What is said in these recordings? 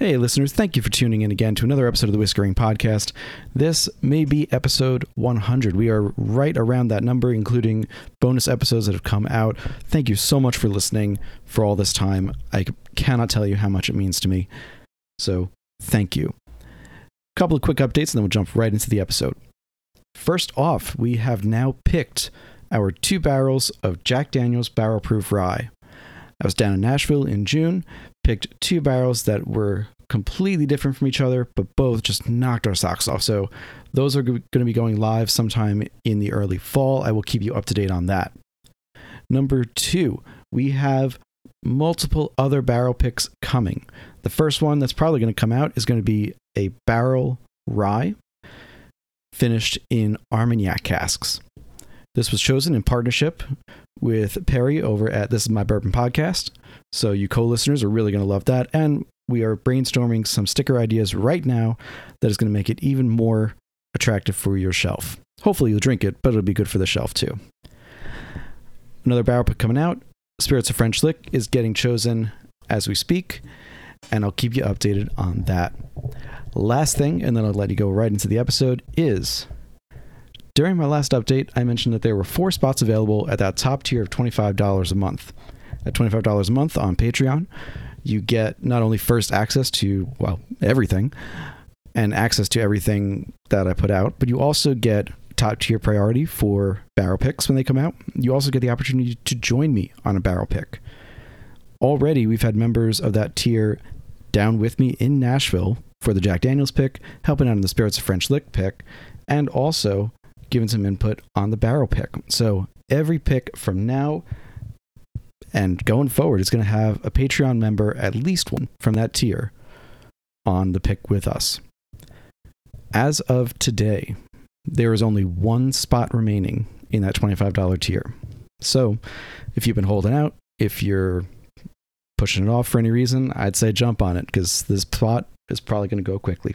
Hey, listeners, thank you for tuning in again to another episode of the Whiskey Ring Podcast. This may be episode 100. We are right around that number, including bonus episodes that have come out. Thank you so much for listening for all this time. I cannot tell you how much it means to me. So, thank you. A couple of quick updates, and then we'll jump right into the episode. First off, we have now picked our two barrels of Jack Daniels Barrel Proof Rye. I was down in Nashville in June, picked two barrels that were completely different from each other, but both just knocked our socks off. So those are going to be going live sometime in the early fall. I will keep you up to date on that. Number two, we have multiple other barrel picks coming. The first one that's probably going to come out is going to be a barrel rye finished in Armagnac casks. This was chosen in partnership with Perry over at This Is My Bourbon Podcast. So, you co listeners are really going to love that. And we are brainstorming some sticker ideas right now that is going to make it even more attractive for your shelf. Hopefully, you'll drink it, but it'll be good for the shelf too. Another barrel pick coming out Spirits of French Lick is getting chosen as we speak, and I'll keep you updated on that. Last thing, and then I'll let you go right into the episode, is during my last update, I mentioned that there were four spots available at that top tier of $25 a month. At $25 a month on Patreon, you get not only first access to, well, everything and access to everything that I put out, but you also get top tier priority for barrel picks when they come out. You also get the opportunity to join me on a barrel pick. Already, we've had members of that tier down with me in Nashville for the Jack Daniels pick, helping out in the Spirits of French Lick pick, and also giving some input on the barrel pick. So every pick from now and going forward is going to have a Patreon member, at least one from that tier, on the pick with us. As of today, there is only one spot remaining in that $25 tier. So if you've been holding out, if you're pushing it off for any reason, I'd say jump on it because this spot is probably going to go quickly.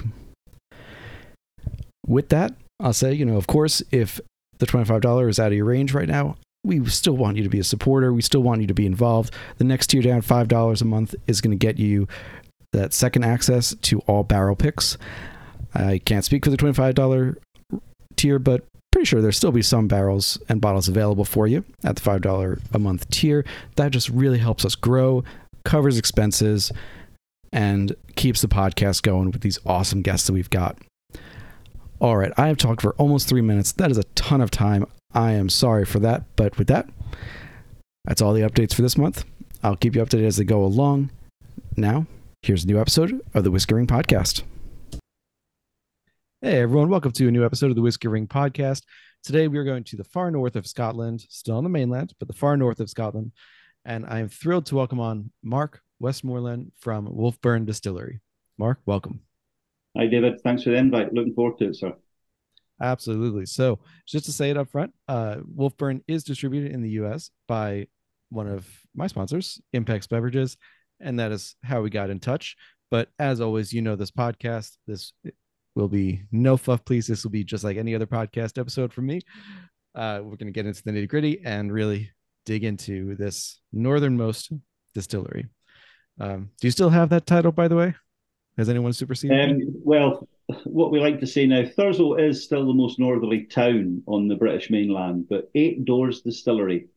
With that, I'll say, you know, of course, if the $25 is out of your range right now, we still want you to be a supporter. We still want you to be involved. The next tier down, $5 a month, is going to get you that second access to all barrel picks. I can't speak for the $25 tier, but pretty sure there'll still be some barrels and bottles available for you at the $5 a month tier. That just really helps us grow, covers expenses, and keeps the podcast going with these awesome guests that we've got. All right, I have talked for almost three minutes. That is a ton of time. I am sorry for that, but with that, that's all the updates for this month. I'll keep you updated as they go along. Now, here's a new episode of the Whiskey Ring Podcast. Hey everyone, welcome to a new episode of the Whiskey Ring Podcast. Today we are going to the far north of Scotland, still on the mainland, but the far north of Scotland. And I am thrilled to welcome on Mark Westmoreland from Wolfburn Distillery. Mark, welcome. Hi, David. Thanks for the invite. Looking forward to it, sir. Absolutely. So, just to say it up front, uh, Wolfburn is distributed in the US by one of my sponsors, Impex Beverages, and that is how we got in touch. But as always, you know, this podcast, this will be no fluff, please. This will be just like any other podcast episode from me. Uh, we're going to get into the nitty gritty and really dig into this northernmost distillery. Um, do you still have that title, by the way? Has anyone superseded? Um, well, what we like to say now, Thurso is still the most northerly town on the British mainland, but Eight Doors Distillery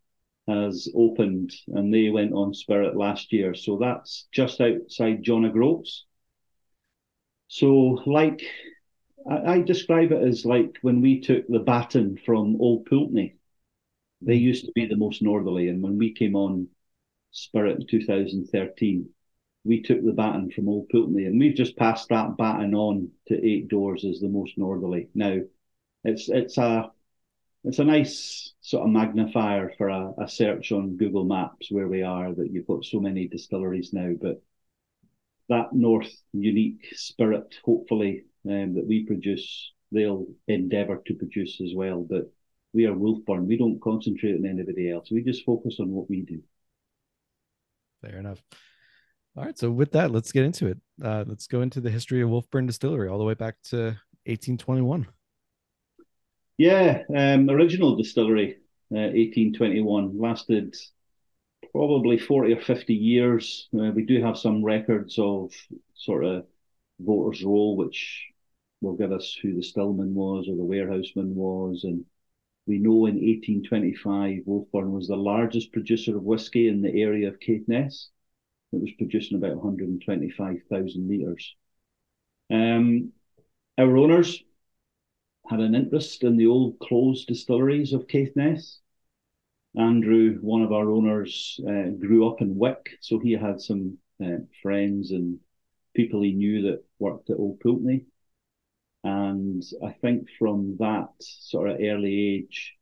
has opened and they went on Spirit last year. So that's just outside John O'Groats. So, like, I, I, describe it as like when we took the baton from Old Pulteney. They used to be the most northerly, and when we came on Spirit in 2013, we took the baton from Old Pulteney, and we've just passed that baton on to Eight Doors as the most northerly. Now, it's it's a it's a nice sort of magnifier for a, a search on Google Maps where we are that you've got so many distilleries now, but that north unique spirit, hopefully, um, that we produce, they'll endeavour to produce as well. But we are Wolfburn. We don't concentrate on anybody else. We just focus on what we do. Fair enough. All right. So with that, let's get into it. Uh, let's go into the history of Wolfburn Distillery all the way back to 1821. Yeah, um, original distillery, uh, 1821, lasted probably 40 or 50 years. Uh, we do have some records of sort of voters' roll, which will give us who the stillman was or the warehouseman was. And we know in 1825, Wolfburn was the largest producer of whisky in the area of Caithness. It was producing about 125,000 litres. Um, our owners had an interest in the old closed distilleries of Caithness. Andrew, one of our owners, uh, grew up in Wick, so he had some uh, friends and people he knew that worked at Old Pulteney. And I think from that sort of early age,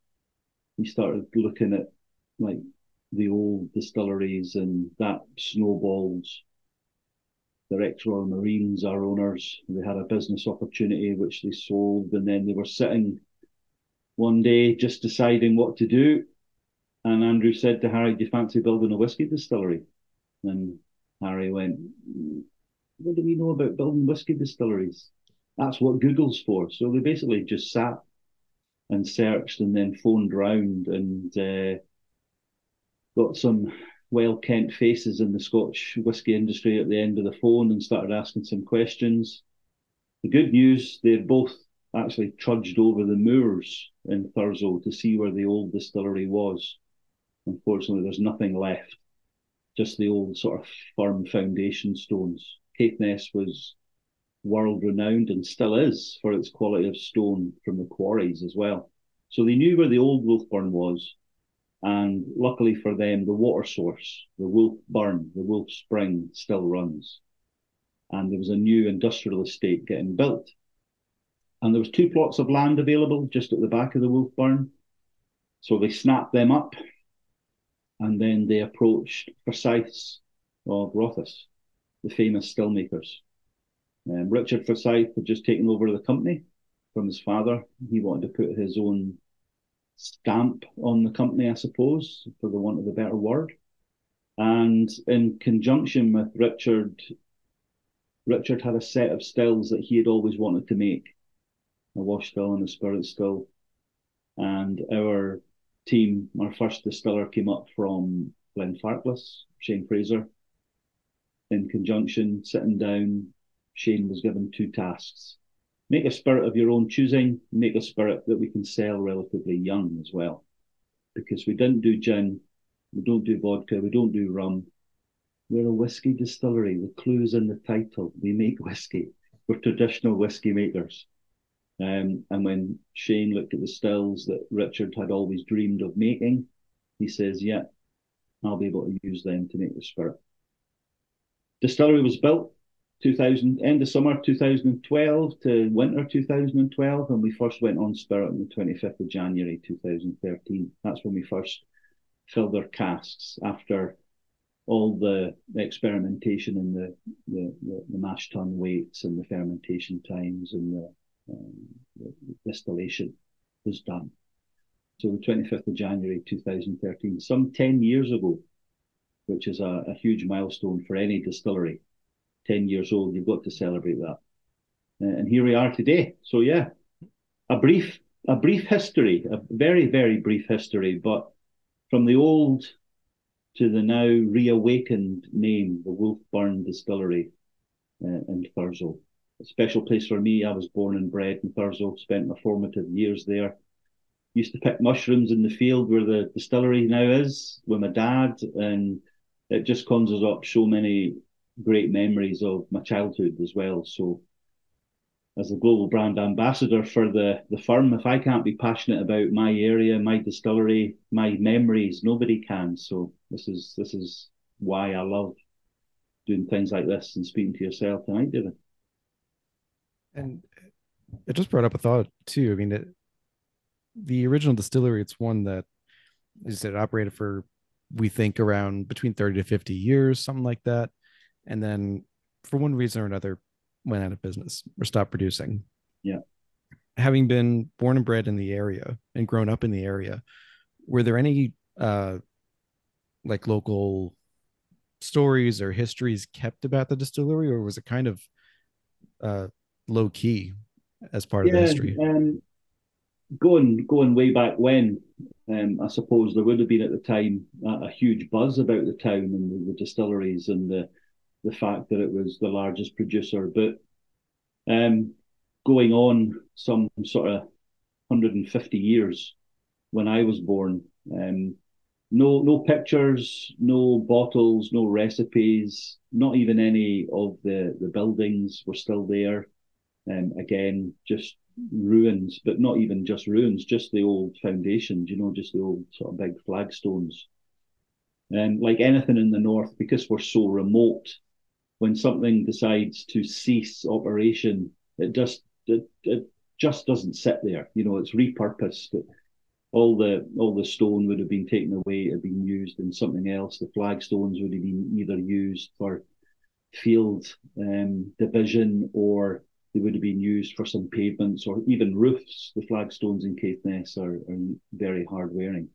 he started looking at like the old distilleries and that snowballed. The Royal Marines, our owners, they had a business opportunity which they sold, and then they were sitting one day just deciding what to do. And Andrew said to Harry, Do you fancy building a whiskey distillery? And Harry went, What do we know about building whiskey distilleries? That's what Google's for. So they basically just sat and searched and then phoned round and uh, got some well kent faces in the Scotch whisky industry at the end of the phone and started asking some questions. The good news, they both actually trudged over the moors in Thurso to see where the old distillery was. Unfortunately, there's nothing left, just the old sort of firm foundation stones. Caithness was world renowned and still is for its quality of stone from the quarries as well. So they knew where the old Wolfburn was. And luckily for them, the water source, the Wolf Burn, the Wolf Spring, still runs. And there was a new industrial estate getting built. And there was two plots of land available just at the back of the Wolf Burn. So they snapped them up and then they approached Forsyths of Rothes, the famous still makers. Um, Richard Forsyth had just taken over the company from his father. He wanted to put his own stamp on the company, I suppose, for the want of a better word. And in conjunction with Richard, Richard had a set of stills that he had always wanted to make a wash still and a spirit still. And our team, our first distiller came up from Glenfarclas, Shane Fraser. In conjunction, sitting down, Shane was given two tasks. Make a spirit of your own choosing, make a spirit that we can sell relatively young as well. Because we didn't do gin, we don't do vodka, we don't do rum. We're a whiskey distillery. The clue's in the title. We make whiskey. We're traditional whiskey makers. Um, and when Shane looked at the stills that Richard had always dreamed of making, he says, Yeah, I'll be able to use them to make the spirit. Distillery was built 2000 end of summer 2012 to winter 2012 and we first went on spirit on the 25th of January 2013 that's when we first filled our casks after all the experimentation and the, the, the, the mash tun weights and the fermentation times and the, um, the distillation was done. So the 25th of January 2013 some 10 years ago which is a, a huge milestone for any distillery 10 years old. You've got to celebrate that. Uh, and here we are today. So yeah, a brief, a brief history, a very, very brief history, but from the old to the now reawakened name, the Wolfburn Distillery uh, in Thurso. A special place for me. I was born and bred in Thurso, spent my formative years there. Used to pick mushrooms in the field where the distillery now is with my dad, and it just conjures up so many great memories of my childhood as well. So, as the global brand ambassador for the, the firm, if I can't be passionate about my area, my distillery, my memories, nobody can. So this is this is why I love doing things like this and speaking to yourself tonight, David. And it just brought up a thought too. I mean, it, the original distillery, it's one that is it operated for we think around between 30 to 50 years, something like that and then for one reason or another went out of business or stopped producing. Yeah. Having been born and bred in the area and grown up in the area, were there any uh like local stories or histories kept about the distillery or was it kind of uh low key as part yeah, of the history? Um, going going way back when, um, I suppose there would have been at the time a, a huge buzz about the town and the, the distilleries and the the fact that it was the largest producer. But um, going on some sort of 150 years when I was born, um, no no pictures, no bottles, no recipes, not even any of the the buildings were still there. Um, again, just ruins, but not even just ruins, just the old foundations, you know, just the old sort of big flagstones. And um, like anything in the north, because we're so remote, when something decides to cease operation, it just it, it just doesn't sit there. You know, it's repurposed. All the all the stone would have been taken away, it had been used in something else. The flagstones would have been either used for field um, division or they would have been used for some pavements or even roofs. The flagstones in Caithness are, are very hard wearing.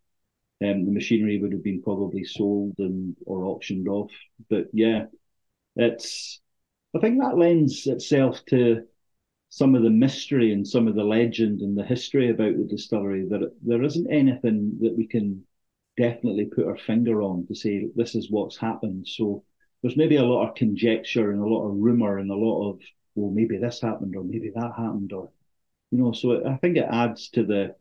Um, the machinery would have been probably sold and or auctioned off. But yeah, it's I think that lends itself to some of the mystery and some of the legend and the history about the distillery. That there isn't anything that we can definitely put our finger on to say this is what's happened. So there's maybe a lot of conjecture and a lot of rumor and a lot of well maybe this happened or maybe that happened or you know. So I think it adds to the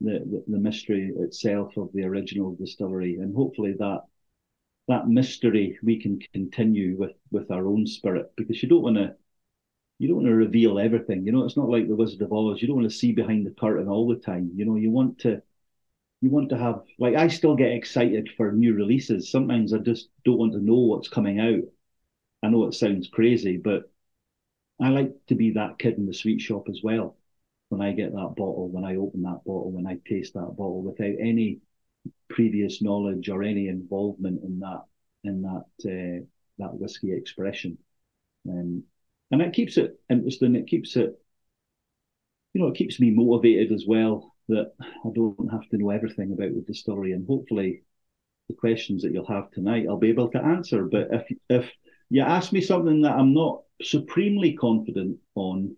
the, the, mystery itself of the original distillery, and hopefully that that mystery we can continue with with our own spirit because you don't want to you don't want to reveal everything. You know, it's not like the Wizard of Oz. You don't want to see behind the curtain all the time. You know, you want to you want to have like I still get excited for new releases. Sometimes I just don't want to know what's coming out. I know it sounds crazy, but I like to be that kid in the sweet shop as well when I get that bottle, when I open that bottle, when I taste that bottle without any previous knowledge or any involvement in that in that uh, that whiskey expression. Um, and it keeps it interesting. It keeps it, you know, it keeps me motivated as well. That I don't have to know everything about the distillery, and hopefully, the questions that you'll have tonight, I'll be able to answer. But if if you ask me something that I'm not supremely confident on,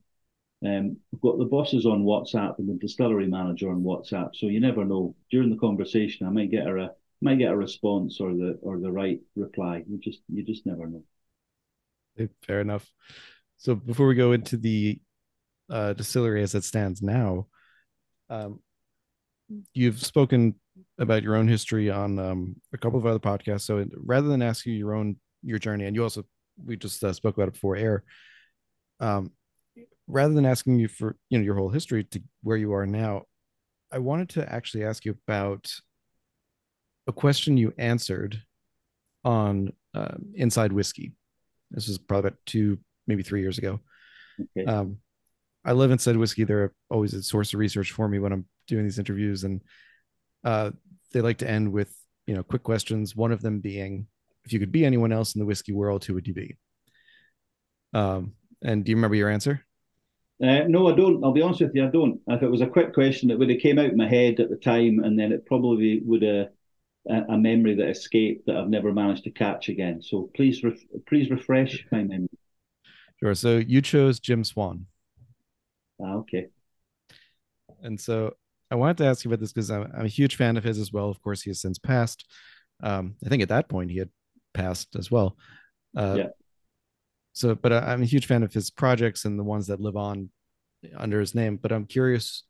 um, I've got the bosses on WhatsApp and the distillery manager on WhatsApp, so you never know. During the conversation, I might get a might get a response or the or the right reply. You just you just never know. Fair enough. So before we go into the uh, distillery as it stands now, um, you've spoken about your own history on um, a couple of other podcasts. So rather than ask you your own your journey, and you also we just uh, spoke about it before air. Um, rather than asking you for you know your whole history to where you are now, I wanted to actually ask you about a question you answered on uh, Inside Whiskey. This was probably about two, maybe three years ago. Okay. Um, I live Inside Whiskey. They're always a source of research for me when I'm doing these interviews, and uh, they like to end with you know quick questions. One of them being, if you could be anyone else in the whiskey world, who would you be? Um, and do you remember your answer? Uh, no, I don't. I'll be honest with you, I don't. If it was a quick question, it would have came out in my head at the time, and then it probably would have a, a memory that escaped that I've never managed to catch again. So please, ref, please refresh my memory. Sure. So you chose Jim Swan. Ah, okay. And so I wanted to ask you about this because I'm, I'm, a huge fan of his as well. Of course, he has since passed. Um, I think at that point he had passed as well. Uh, yeah so but I, am a huge fan of his projects and the ones that live on under his name but i'm curious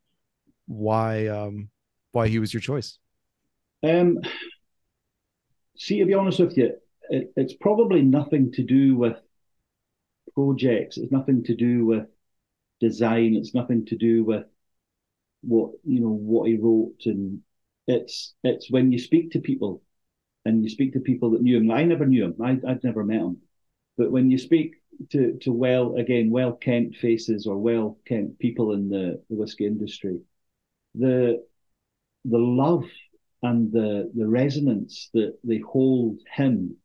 why um why he was your choice. Um see to be honest with you it, it's probably nothing to do with projects. It's nothing to do with design. It's nothing to do with what you know what he wrote. And it's it's when you speak to people and you speak to people that knew him. I never knew him. I, i'd never met him but when you speak to, to well, again, well kent faces or well kent people in the, the whiskey industry, the the love and the the resonance that they hold him,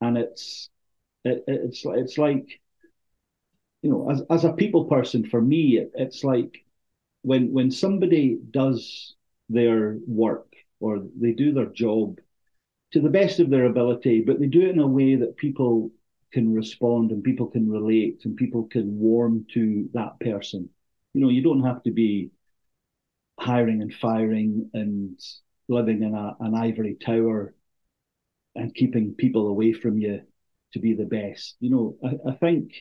and it's it, it's it's like you know, as as a people person, for me, it, it's like when when somebody does their work or they do their job to the best of their ability, but they do it in a way that people can respond and people can relate and people can warm to that person. You know, you don't have to be hiring and firing and living in a, an ivory tower and keeping people away from you to be the best. You know, I, I think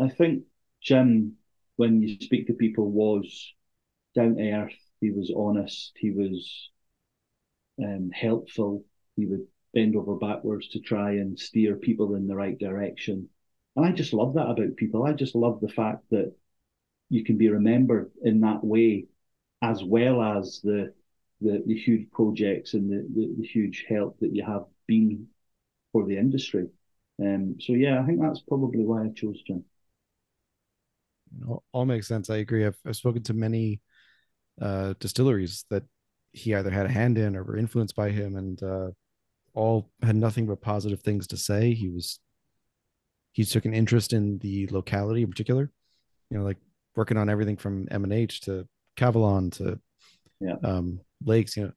I think Jim, when you speak to people, was down to earth. He was honest. He was um, helpful. He would bend over backwards to try and steer people in the right direction. And I just love that about people. I just love the fact that you can be remembered in that way, as well as the the, the huge projects and the, the, the huge help that you have been for the industry. Um, so yeah, I think that's probably why I chose Jim. All, makes sense. I agree. I've, I've spoken to many uh, distilleries that he either had a hand in or were influenced by him, and uh, all had nothing but positive things to say. He was he took an interest in the locality in particular. You know, like working on everything from M and H to Kavalan to yeah. um, lakes, you know,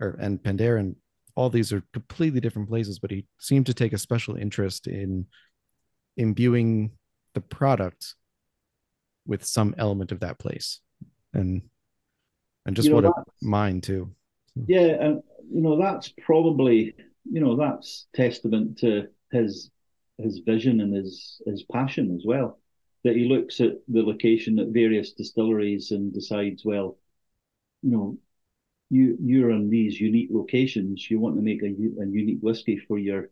or and Penderyn. All these are completely different places, but he seemed to take a special interest in imbuing the product with some element of that place, and and just you know, what a mind too. Yeah, and you know that's probably you know that's testament to his his vision and his his passion as well. That he looks at the location at various distilleries and decides, well, you know, you you're in these unique locations. You want to make a, a unique whiskey for your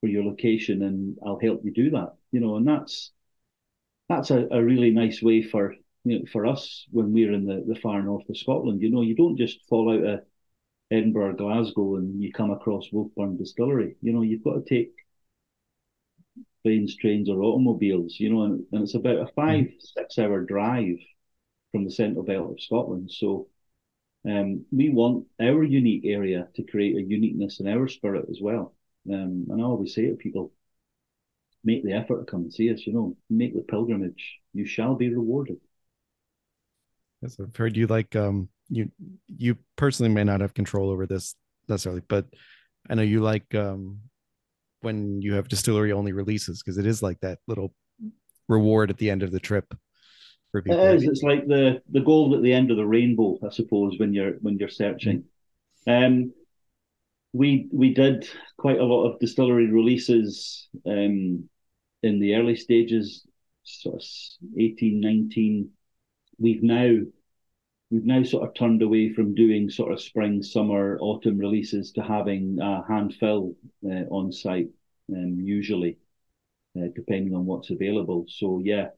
for your location, and I'll help you do that. You know, and that's that's a, a really nice way for you know, for us when we're in the, the far north of Scotland. You know, you don't just fall out of Edinburgh, Glasgow, and you come across Wolfburn Distillery. You know, you've got to take planes, trains, or automobiles. You know, and, and it's about a five mm. six hour drive from the central belt of Scotland. So. Um, we want our unique area to create a uniqueness in our spirit as well. Um, and I always say to people, make the effort to come and see us, you know, make the pilgrimage. You shall be rewarded. Yes, I've heard you like um you you personally may not have control over this necessarily, but I know you like um when you have distillery only releases because it is like that little reward at the end of the trip for people. It is. It's like the the gold at the end of the rainbow, I suppose, when you're when you're searching. Mm-hmm. Um, we we did quite a lot of distillery releases um, in the early stages, sort of 18, 19. We've now we've now sort of turned away from doing sort of spring, summer, autumn releases to having a hand fill uh, on site, um, usually, uh, depending on what's available. So yeah,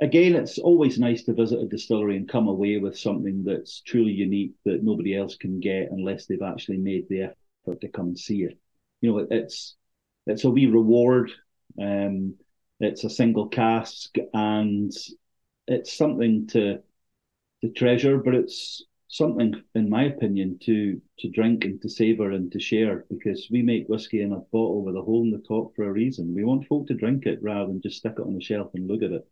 again, it's always nice to visit a distillery and come away with something that's truly unique that nobody else can get unless they've actually made the effort to come and see it. You know, it's it's a wee reward. Um, it's a single cask, and it's something to to treasure, but it's something, in my opinion, to to drink and to savor and to share because we make whiskey in a bottle with a hole in the top for a reason. We want folk to drink it rather than just stick it on the shelf and look at it.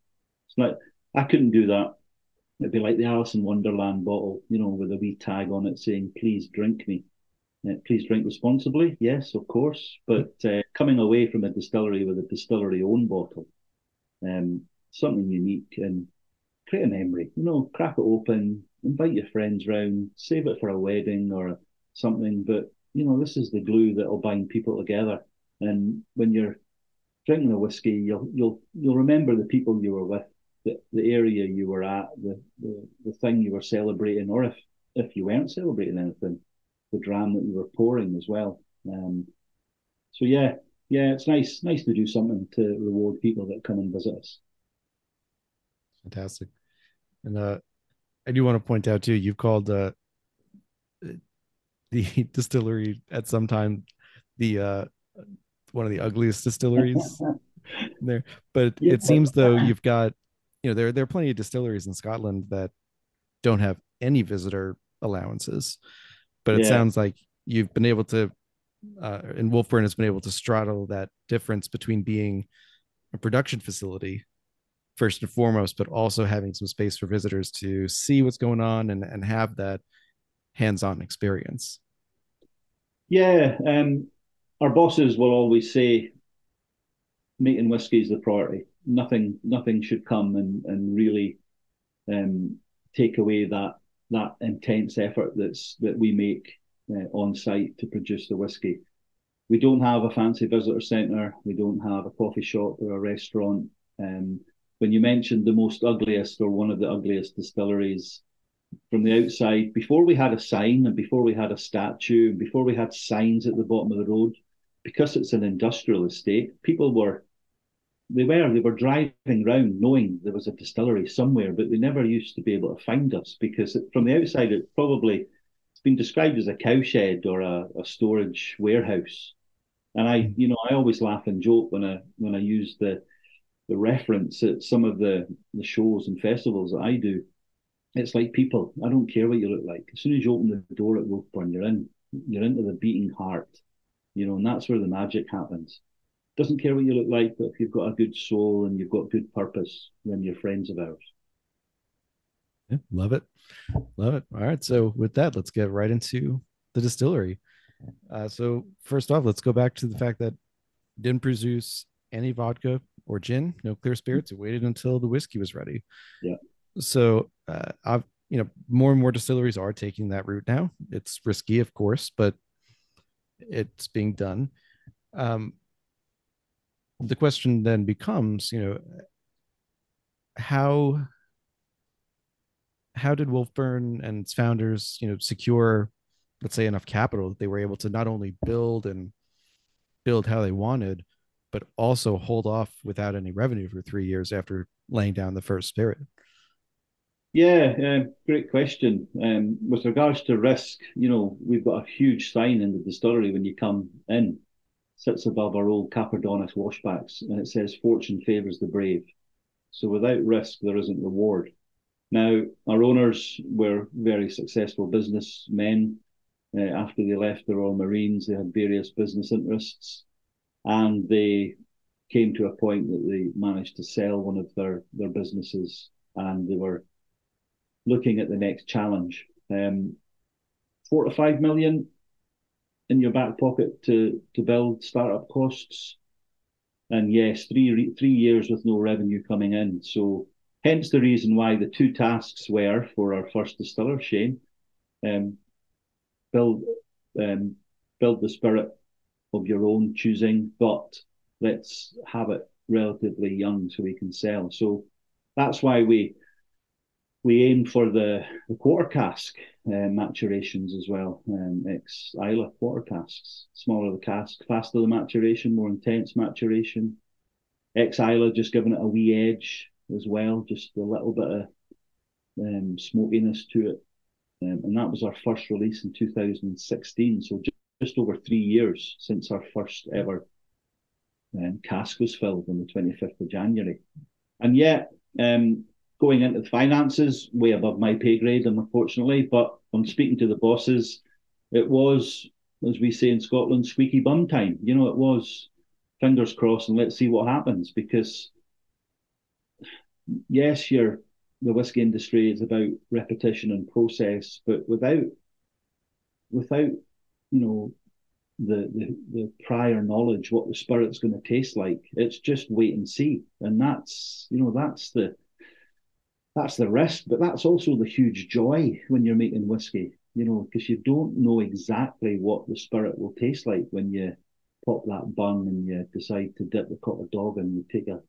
It's like I couldn't do that. It'd be like the Alice in Wonderland bottle, you know, with a wee tag on it saying "Please drink me." Please drink responsibly. Yes, of course, but uh, coming away from a distillery with a distillery own bottle, um, something unique and create a memory. You know, crack it open, invite your friends round, save it for a wedding or something. But you know, this is the glue that will bind people together. And when you're drinking a whiskey, you'll you'll you'll remember the people you were with, the, the area you were at, the, the the thing you were celebrating, or if if you weren't celebrating anything, the dram that you were pouring as well. Um, so yeah, yeah, it's nice nice to do something to reward people that come and visit us. Fantastic. And uh, I do want to point out too, you've called uh, the distillery at some time the uh, one of the ugliest distilleries there. But yeah. it seems though you've got, you know, there there are plenty of distilleries in Scotland that don't have any visitor allowances. But it yeah. sounds like you've been able to, uh, and Wolfburn has been able to straddle that difference between being a production facility first and foremost, but also having some space for visitors to see what's going on and, and have that hands-on experience. Yeah, um, our bosses will always say, making whiskey is the priority. Nothing, nothing should come and and really um, take away that that intense effort that's that we make uh, on site to produce the whiskey. we don't have a fancy visitor centre. We don't have a coffee shop or a restaurant. Um, when you mentioned the most ugliest or one of the ugliest distilleries from the outside, before we had a sign and before we had a statue and before we had signs at the bottom of the road, because it's an industrial estate, people were they were they were driving around knowing there was a distillery somewhere, but they never used to be able to find us because it, from the outside it probably it's been described as a cowshed or a, a storage warehouse. And I, mm. you know, I always laugh and joke when I when I use the the reference at some of the the shows and festivals that I do. It's like people. I don't care what you look like. As soon as you open the door at Wolfburn, you're in. You're into the beating heart, you know, and that's where the magic happens doesn't care what you look like, but if you've got a good soul and you've got good purpose, then you're friends of ours. Yeah, love it. Love it. All right. So with that, let's get right into the distillery. Uh, so first off, let's go back to the fact that didn't produce any vodka or gin, no clear spirits. It waited until the whiskey was ready. Yeah. So uh, I've you know more and more distilleries are taking that route now. It's risky, of course, but it's being done. Um, the question then becomes, you know, how how did Wolfburn and its founders, you know, secure, let's say, enough capital that they were able to not only build and build how they wanted, but also hold off without any revenue for three years after laying down the first spirit? Yeah, uh, great question. Um, with regards to risk, you know, we've got a huge sign in the distillery when you come in sits above our old Caperdonich washbacks, and it says, Fortune favours the brave. So without risk, there isn't reward. Now, our owners were very successful businessmen. Uh, after they left the Royal Marines, they had various business interests, and they came to a point that they managed to sell one of their, their businesses, and they were looking at the next challenge. Um, four to five million in your back pocket to to build startup costs. And yes, three three years with no revenue coming in. So hence the reason why the two tasks were for our first distiller, Shane, um, build um, build the spirit of your own choosing, but let's have it relatively young so we can sell. So that's why we we aim for the, the quarter cask uh, maturations as well. Um, ex Islay quarter casks, smaller the cask, faster the maturation, more intense maturation. Ex Islay just giving it a wee edge as well, just a little bit of um, smokiness to it. Um, and that was our first release in 2016. So just, over three years since our first ever um, cask was filled on the 25th of January. And yet, um, going into the finances, way above my pay grade, unfortunately. But I'm speaking to the bosses. It was, as we say in Scotland, squeaky bum time. You know, it was fingers crossed and let's see what happens. Because yes, you're the whiskey industry is about repetition and process, but without without you know the, the the prior knowledge what the spirit's going to taste like it's just wait and see and that's you know that's the that's the risk, but that's also the huge joy when you're making whiskey, you know, because you don't know exactly what the spirit will taste like when you pop that bun and you decide to dip the copper dog and you take a,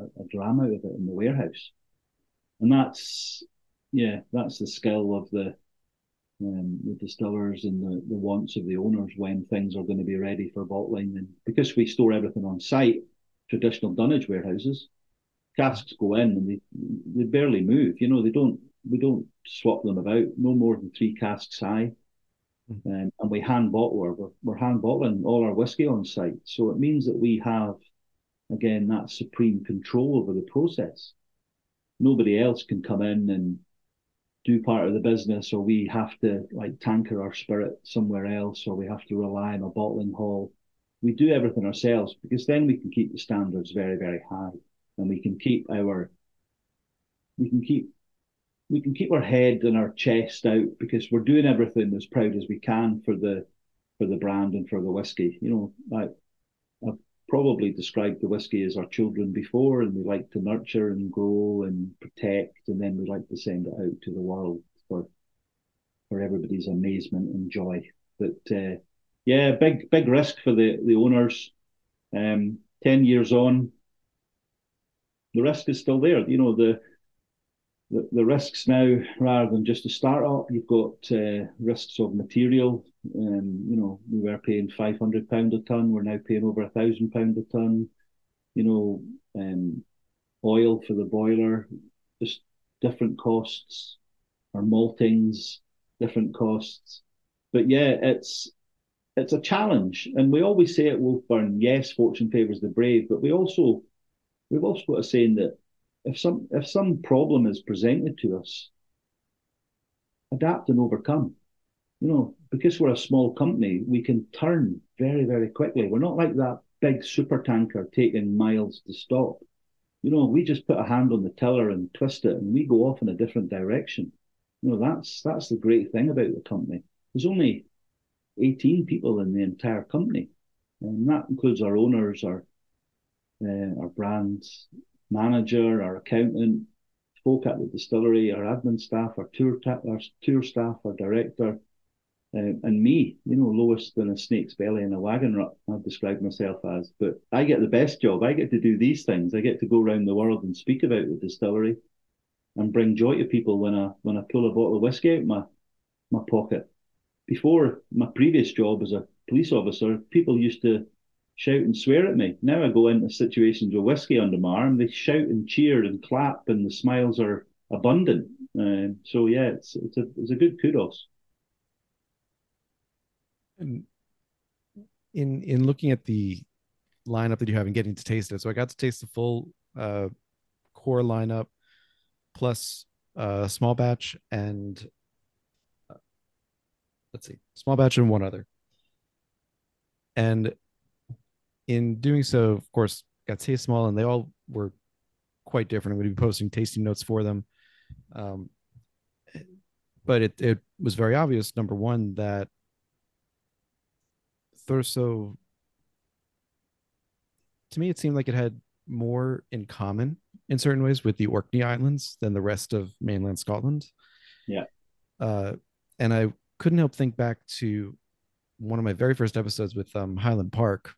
a, a dram out of it in the warehouse. And that's, yeah, that's the skill of the um, the distillers and the, the wants of the owners when things are going to be ready for bottling. And because we store everything on site, traditional dunnage warehouses, casks go in and they they barely move. You know, they don't we don't swap them about. No more than three casks high. Mm-hmm. Um, and we hand bottle we're, we're hand bottling all our whiskey on site. So it means that we have again that supreme control over the process. Nobody else can come in and do part of the business, or we have to like tanker our spirit somewhere else, or we have to rely on a bottling hall. We do everything ourselves because then we can keep the standards very, very high and we can keep our we can keep we can keep our head and our chest out because we're doing everything as proud as we can for the for the brand and for the whiskey. You know, I, I've probably described the whiskey as our children before, and we like to nurture and grow and protect, and then we like to send it out to the world for for everybody's amazement and joy. But uh, yeah, big big risk for the the owners. Um, ten years on, the risk is still there. You know the the, the risks now, rather than just a startup, you've got uh, risks of material. Um, you know, we were paying five hundred pound a ton. We're now paying over a thousand pound a ton. You know, um, oil for the boiler, just different costs. Our maltings, different costs. But yeah, it's it's a challenge, and we always say at Wolfburn, yes, fortune favours the brave, but we also we've also got a saying that if some if some problem is presented to us, adapt and overcome. You know, because we're a small company, we can turn very, very quickly. We're not like that big super tanker taking miles to stop. You know, we just put a hand on the tiller and twist it and we go off in a different direction. You know, that's that's the great thing about the company. There's only 18 people in the entire company. And that includes our owners, our uh, our brands, manager, our accountant, folk at the distillery, our admin staff, our tour ta- our tour staff, our director, uh, and me. You know, lowest than a snake's belly in a wagon rut. I've described myself as, but I get the best job. I get to do these things. I get to go around the world and speak about the distillery, and bring joy to people when I when I pull a bottle of whiskey out my my pocket. Before my previous job as a police officer, people used to shout and swear at me. Now I go into situations with whiskey under my arm, they shout and cheer and clap, and the smiles are abundant. Uh, so yeah, it's it's a it's a good kudos. And in in looking at the lineup that you have and getting to taste it, so I got to taste the full uh, core lineup plus uh, small batch and uh, let's see, small batch and one other. And in doing so, of course, got Taste Small, and they all were quite different. I'm going to be posting tasting notes for them. Um, but it, it was very obvious, number one, that Thurso, to me, it seemed like it had more in common in certain ways with the Orkney Islands than the rest of mainland Scotland. Yeah. Uh, and I couldn't help think back to one of my very first episodes with um, Highland Park,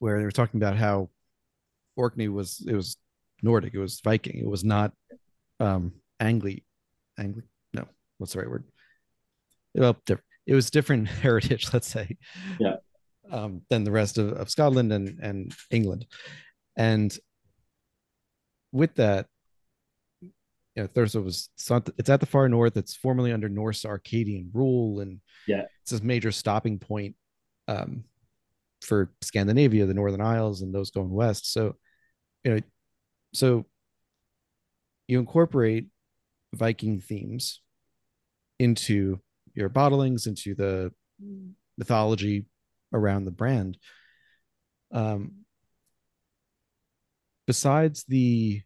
where they were talking about how Orkney was it was Nordic, it was Viking, it was not um Angli, Angli. No, what's the right word? Well, it was different heritage, let's say. Yeah. Um, than the rest of, of Scotland and and England, and with that, you know, Thurso was it's at the far north. It's formerly under Norse Orcadian rule, and yeah, it's this major stopping point um, for Scandinavia, the Northern Isles, and those going west. So, you know, so you incorporate Viking themes into your bottlings, into the mythology around the brand. Um, besides the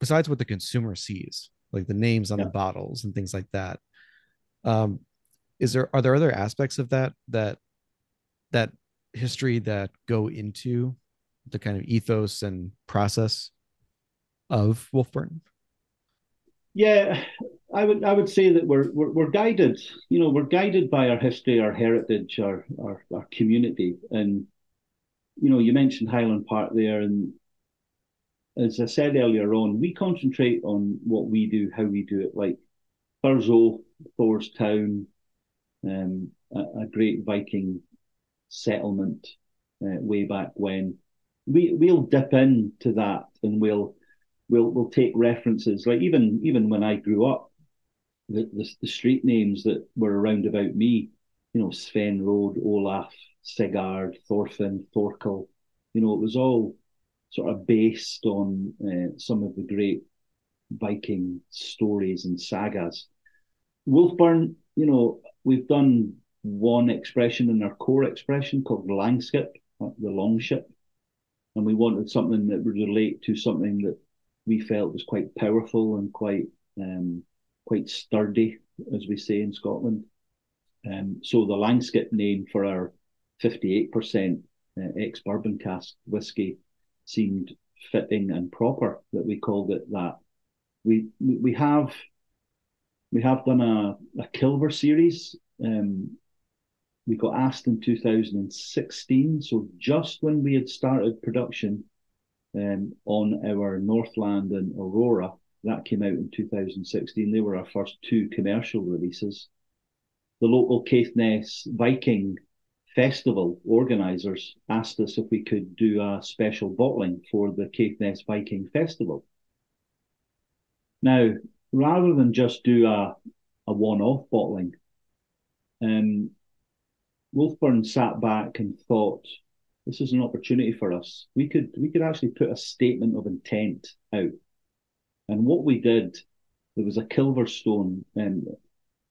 besides what the consumer sees, like the names on yeah. the bottles and things like that, um, is there are there other aspects of that that that history that go into the kind of ethos and process of Wolfburn? Yeah, I would I would say that we're, we're we're guided. You know, we're guided by our history, our heritage, our our, our community, and you know, you mentioned Highland Park there, and as I said earlier on, we concentrate on what we do, how we do it. Like Thurso, Thor's Town, um, a, a great Viking settlement uh, way back when. We we'll dip into that and we'll we'll we'll take references like even even when I grew up, the the, the street names that were around about me, you know, Sven Road, Olaf, Sigard, Thorfinn, Thorkel, you know, it was all sort of based on uh, some of the great Viking stories and sagas. Wolfburn, you know, we've done one expression in our core expression called langskip, the long ship. And we wanted something that would relate to something that we felt was quite powerful and quite um, quite sturdy, as we say in Scotland. Um, so the langskip name for our 58% uh, ex bourbon cask whiskey seemed fitting and proper that we called it that. We we have we have done a, a Kylver series um, we got asked in 2016. So just when we had started production um, on our Northland and Aurora, that came out in 2016. They were our first two commercial releases. The local Caithness Viking festival organisers asked us if we could do a special bottling for the Caithness Viking Festival. Now, rather than just do a, a one off bottling, um, Wolfburn sat back and thought, this is an opportunity for us. We could we could actually put a statement of intent out. And what we did, there was a Kylver stone, and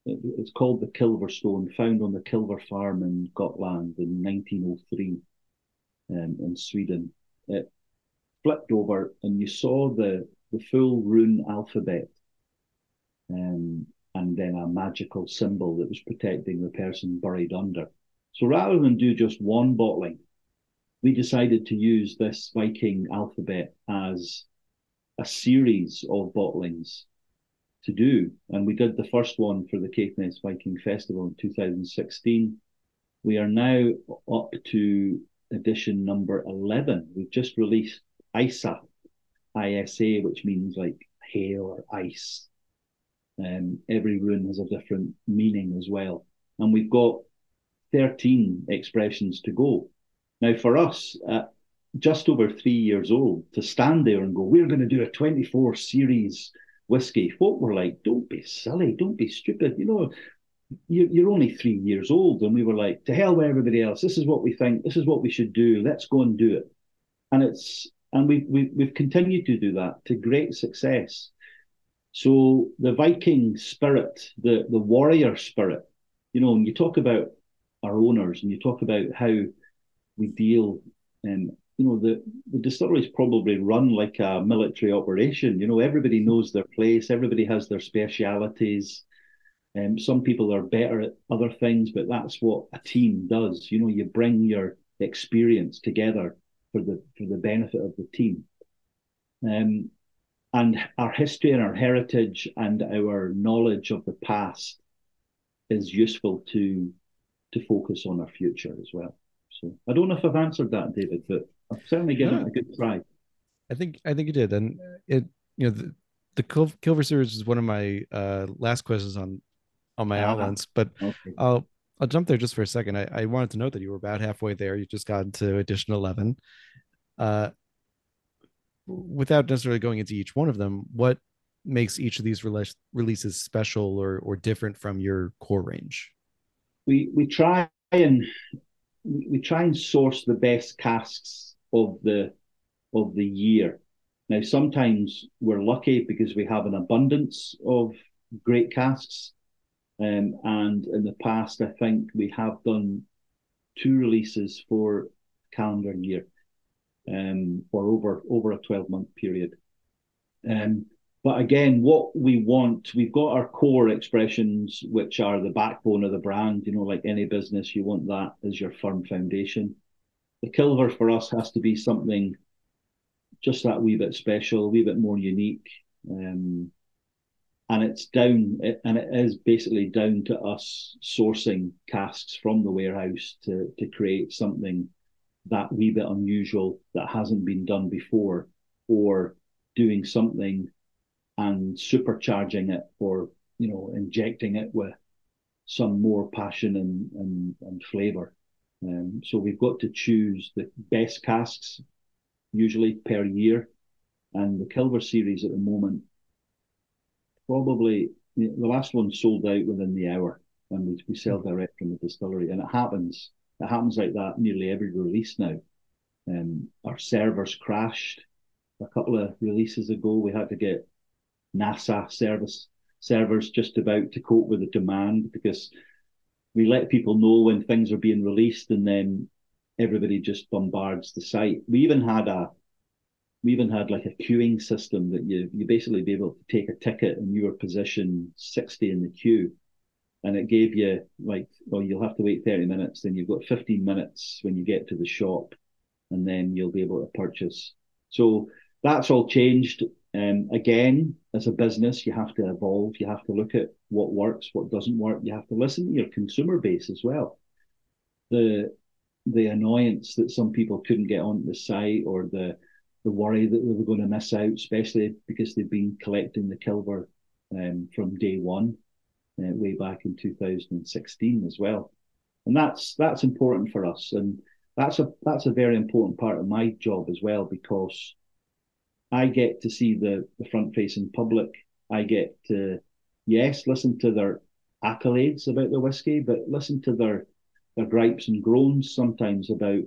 it's called the Kylverstone, found on the Kylver farm in Gotland in 1903 um, in Sweden. It flipped over, and you saw the the full rune alphabet, um, and then a magical symbol that was protecting the person buried under. So rather than do just one bottling, we decided to use this Viking alphabet as a series of bottlings to do. And we did the first one for the Caithness Viking Festival in 2016. We are now up to edition number 11. We've just released ISA, ISA, which means like hail or ice. Um, every rune has a different meaning as well. And we've got 13 expressions to go. Now, for us, at just over three years old, to stand there and go, we're going to do a 24 series whiskey, folk were like, don't be silly, don't be stupid. You know, you're only three years old. And we were like, to hell with everybody else. This is what we think. This is what we should do. Let's go and do it. And it's, and we, we, we've continued to do that to great success. So the Viking spirit, the, the warrior spirit, you know, when you talk about our owners and you talk about how we deal and you know the the distillery is probably run like a military operation. You know everybody knows their place everybody has their specialities. And um, some people are better at other things but that's what a team does. You know you bring your experience together for the for the benefit of the team. Um, and our history and our heritage and our knowledge of the past is useful to to focus on our future as well. So I don't know if I've answered that, David, but I've certainly given yeah. it a good try. I think I think you did, and it you know the the Kylver series is one of my uh, last questions on on my uh-huh. outlines, but okay. I'll I'll jump there just for a second. I, I wanted to note that you were about halfway there. You just got into edition eleven. Uh, without necessarily going into each one of them, what makes each of these rele- releases special or or different from your core range? We we try and we try and source the best casks of the of the year. Now sometimes we're lucky because we have an abundance of great casks. Um, and in the past, I think we have done two releases for calendar year, um, for over over a twelve month period. Um, but again, what we want, we've got our core expressions, which are the backbone of the brand. You know, like any business, you want that as your firm foundation. The Kylver for us has to be something just that wee bit special, a wee bit more unique. Um, and it's down, and it is basically down to us sourcing casks from the warehouse to, to create something that wee bit unusual that hasn't been done before, or doing something and supercharging it or you know injecting it with some more passion and and, and flavor. Um, so we've got to choose the best casks usually per year, and the Kylver series at the moment probably the last one sold out within the hour, and we, we sell direct from the distillery, and it happens. It happens like that nearly every release now. Um, our servers crashed a couple of releases ago. We had to get NASA service servers just about to cope with the demand because we let people know when things are being released and then everybody just bombards the site. We even had a we even had like a queuing system that you you basically be able to take a ticket and you were position 60 in the queue. And it gave you like well you'll have to wait 30 minutes then you've got 15 minutes when you get to the shop and then you'll be able to purchase. So that's all changed. Um, again, as a business, you have to evolve. You have to look at what works, what doesn't work. You have to listen to your consumer base as well. the the annoyance that some people couldn't get onto the site or the the worry that they were going to miss out, especially because they've been collecting the Kylver um, from day one, uh, way back in 2016 as well, and that's that's important for us, and that's a that's a very important part of my job as well because I get to see the the front facing public. I get to yes listen to their accolades about the whiskey, but listen to their their gripes and groans sometimes about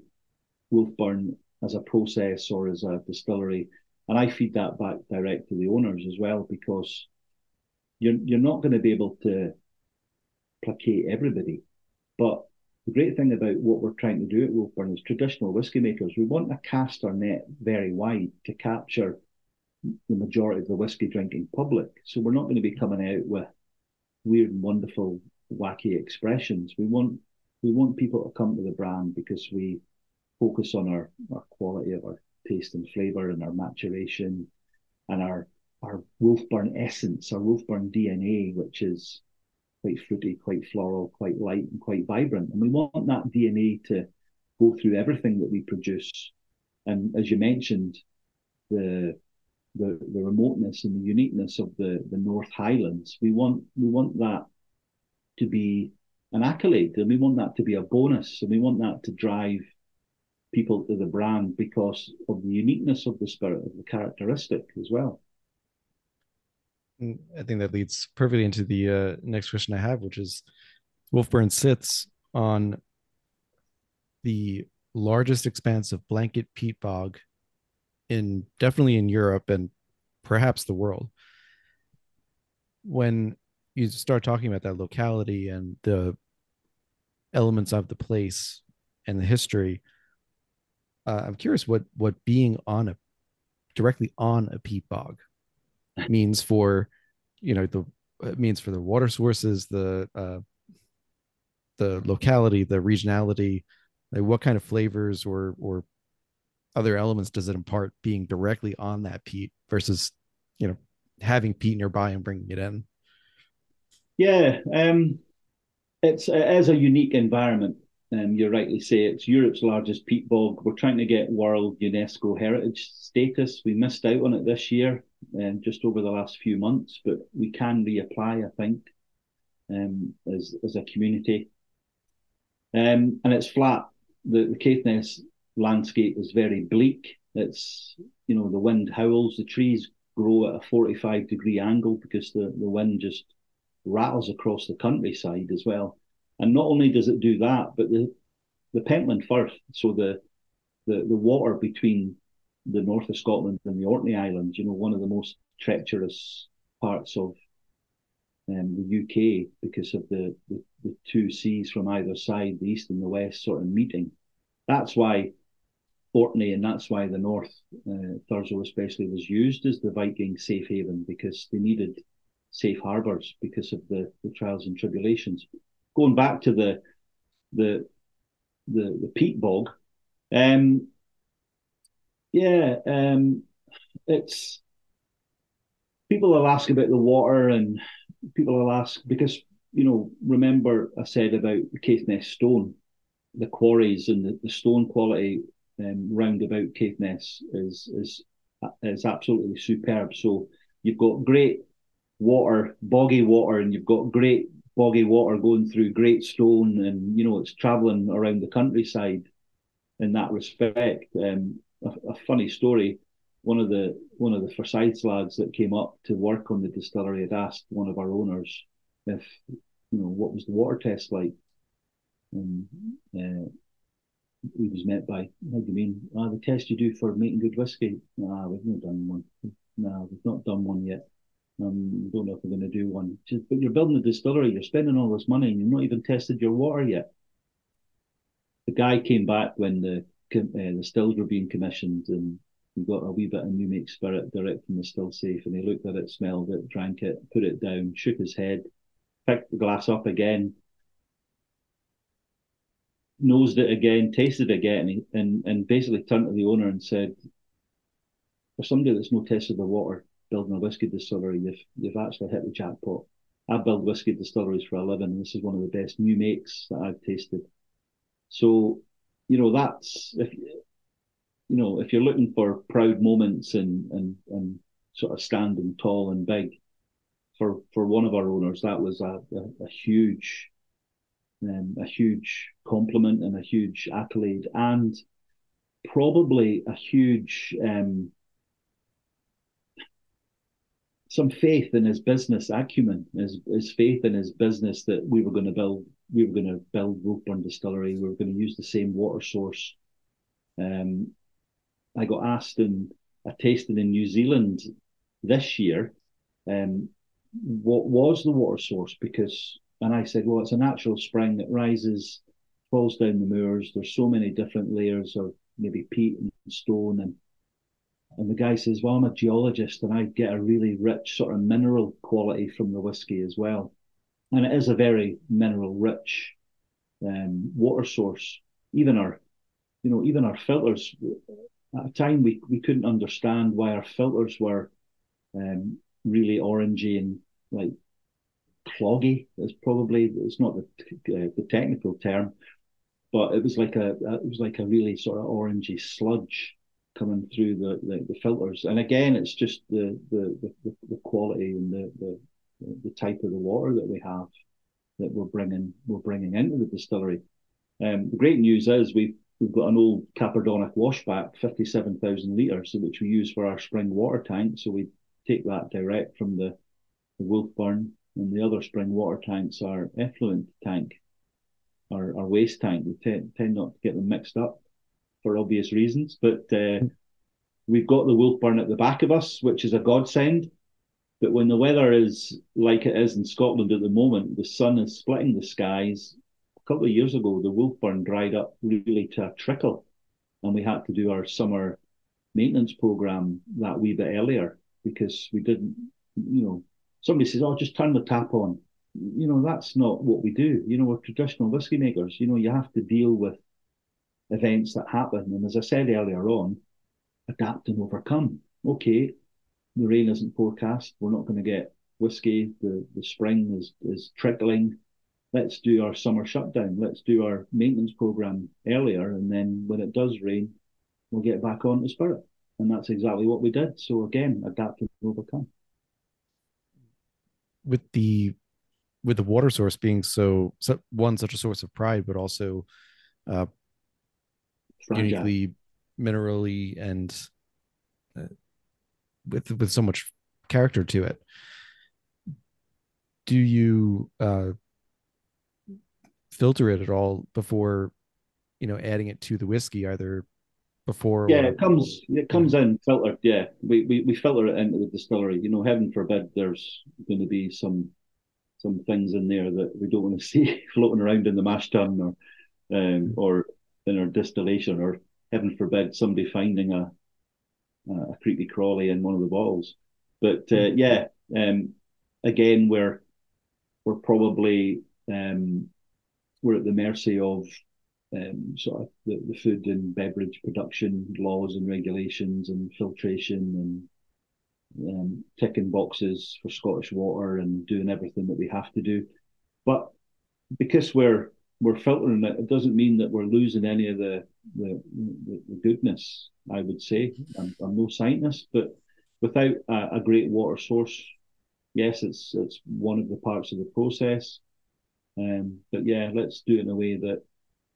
Wolfburn as a process or as a distillery. And I feed that back direct to the owners as well because you're you're not going to be able to placate everybody. But the great thing about what we're trying to do at Wolfburn is traditional whiskey makers, we want to cast our net very wide to capture the majority of the whiskey drinking public. So we're not going to be coming out with weird and wonderful, wacky expressions. We want we want people to come to the brand because we focus on our, our quality of our taste and flavour and our maturation and our our Wolfburn essence, our Wolfburn DNA, which is quite fruity, quite floral, quite light, and quite vibrant. And we want that DNA to go through everything that we produce. And as you mentioned, the the, the remoteness and the uniqueness of the, the North Highlands, we want we want that to be an accolade, and we want that to be a bonus, and we want that to drive people to the brand because of the uniqueness of the spirit of the characteristic as well. I think that leads perfectly into the uh, next question I have, which is Wolfburn sits on the largest expanse of blanket peat bog in definitely in Europe and perhaps the world. When you start talking about that locality and the elements of the place and the history, uh, I'm curious what what being on a directly on a peat bog means for you know the it means for the water sources the uh, the locality the regionality like what kind of flavors or or other elements does it impart being directly on that peat versus you know having peat nearby and bringing it in yeah um it's it is a unique environment um, you rightly say it's Europe's largest peat bog. We're trying to get World UNESCO Heritage status. We missed out on it this year, um, just over the last few months, but we can reapply, I think, um, as as a community. Um, and it's flat. The, the Caithness landscape is very bleak. It's you know the wind howls, the trees grow at a 45 degree angle because the, the wind just rattles across the countryside as well. And not only does it do that, but the the Pentland Firth, so the the the water between the north of Scotland and the Orkney Islands, you know, one of the most treacherous parts of um, the UK because of the, the, the two seas from either side, the east and the west, sort of meeting. That's why Orkney and that's why the north, uh, Thurso especially, was used as the Viking safe haven because they needed safe harbours because of the, the trials and tribulations going back to the the the, the peat bog, um, yeah, um, it's people will ask about the water, and people will ask because you know remember I said about the Caithness stone, the quarries and the, the stone quality um, round about Caithness is is is absolutely superb. So you've got great water, boggy water, and you've got great boggy water going through Great Stone, and you know it's travelling around the countryside. In that respect, um, a, a, funny story. One of the one of the Forsyths lads that came up to work on the distillery had asked one of our owners if you know what was the water test like, and uh, he was met by, "How do you mean? Ah, the test you do for making good whiskey? Ah, we've not done one. No, we've not done one yet." Um, don't know if we're going to do one. Just, but you're building a distillery, you're spending all this money, and you've not even tested your water yet. The guy came back when the uh, the stills were being commissioned, and he got a wee bit of new make spirit direct from the still safe, and he looked at it, smelled it, drank it, put it down, shook his head, picked the glass up again, nosed it again, tasted it again, and and basically turned to the owner and said, "For somebody that's no tested the water, building a whiskey distillery, you've you've actually hit the jackpot. I build whiskey distilleries for a living, and this is one of the best new makes that I've tasted. So, you know, that's if you know if you're looking for proud moments and and and sort of standing tall and big, for for one of our owners, that was a a, a huge um, a huge compliment and a huge accolade, and probably a huge um, some faith in his business acumen, his, his faith in his business that we were going to build, we were going to build Wolfburn Distillery. We were going to use the same water source. Um, I got asked in a tasting in New Zealand this year, um, what was the water source? Because, and I said, well, it's a natural spring that rises, falls down the moors. There's so many different layers of maybe peat and stone and and the guy says, Well, I'm a geologist and I get a really rich sort of mineral quality from the whiskey as well. And it is a very mineral rich um, water source. Even our, you know, even our filters, at a time we, we couldn't understand why our filters were um, really orangey and like cloggy is probably it's not the uh, the technical term, but it was like a it was like a really sort of orangey sludge coming through the, the, the, filters. And again, it's just the the, the, the quality and the, the the type of the water that we have that we're bringing we're bringing into the distillery. Um, the great news is we've we've got an old Caperdonich washback, fifty seven thousand liters, which we use for our spring water tank. So we take that direct from the, the Wolfburn, and the other spring water tanks are effluent tank, our, our waste tank. We tend, tend not to get them mixed up for obvious reasons. But uh, we've got the Wolfburn at the back of us, which is a godsend. But when the weather is like it is in Scotland at the moment, the sun is splitting the skies. A couple of years ago, the Wolfburn dried up really to a trickle, and we had to do our summer maintenance program that wee bit earlier because we didn't, you know, somebody says, "Oh, just turn the tap on." You know, that's not what we do. You know, we're traditional whiskey makers. You know, you have to deal with events that happen. And as I said earlier on, adapt and overcome. Okay, the rain isn't forecast. We're not going to get whiskey. The, the spring is, is trickling. Let's do our summer shutdown. Let's do our maintenance program earlier. And then when it does rain, we'll get back on the spirit. And that's exactly what we did. So again, adapt and overcome. With the with the water source being so, so one such a source of pride, but also uh, uniquely minerally and uh, with with so much character to it. Do you uh, filter it at all before, you know, adding it to the whiskey, either before? Yeah, or... it comes it comes in filtered. Yeah, we, we we filter it into the distillery. You know, heaven forbid there's going to be some some things in there that we don't want to see floating around in the mash tun or um, or in our distillation, or heaven forbid somebody finding a a creepy crawly in one of the bottles. But uh, hmm. yeah, um, again, we're we're probably um, we're at the mercy of um, sort of the, the food and beverage production laws and regulations and filtration and um, ticking boxes for Scottish water and doing everything that we have to do. But because we're we're filtering it, it doesn't mean that we're losing any of the the, the, the goodness. I would say I'm, I'm no scientist, but without a, a, great water source, yes, it's it's one of the parts of the process. Um, but yeah, let's do it in a way that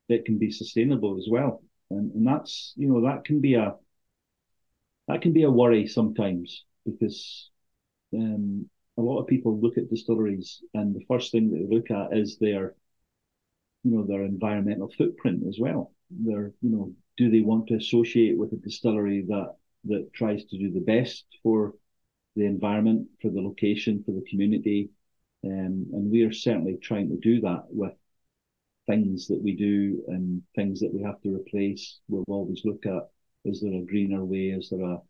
that can be sustainable as well, and and that's you know that can be a that can be a worry sometimes because um, a lot of people look at distilleries and the first thing that they look at is their you know their environmental footprint as well. Their you know do they want to associate with a distillery that that tries to do the best for the environment, for the location, for the community, um, and we are certainly trying to do that with things that we do and things that we have to replace. We'll always look at is there a greener way? Is there a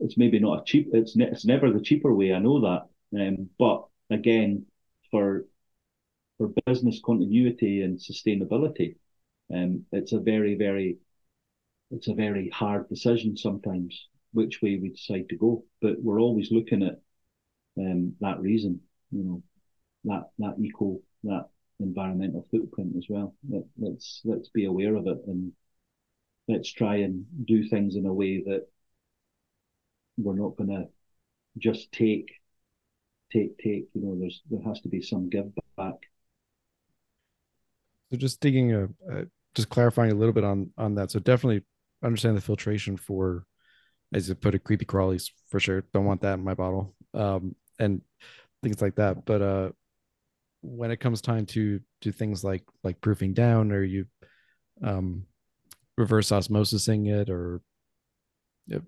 it's maybe not a cheap it's ne- it's never the cheaper way, I know that. Um, but again, for for business continuity and sustainability, um, it's a very, very, it's a very hard decision sometimes which way we decide to go. But we're always looking at um, that reason, you know, that that eco, that environmental footprint as well. Let, let's let's be aware of it and let's try and do things in a way that we're not going to just take take take you know there's there has to be some give back so just digging a, a just clarifying a little bit on on that. So definitely understand the filtration for as you put it creepy crawlies for sure. Don't want that in my bottle um and things like that. But uh when it comes time to do things like like proofing down or you um reverse osmosising it or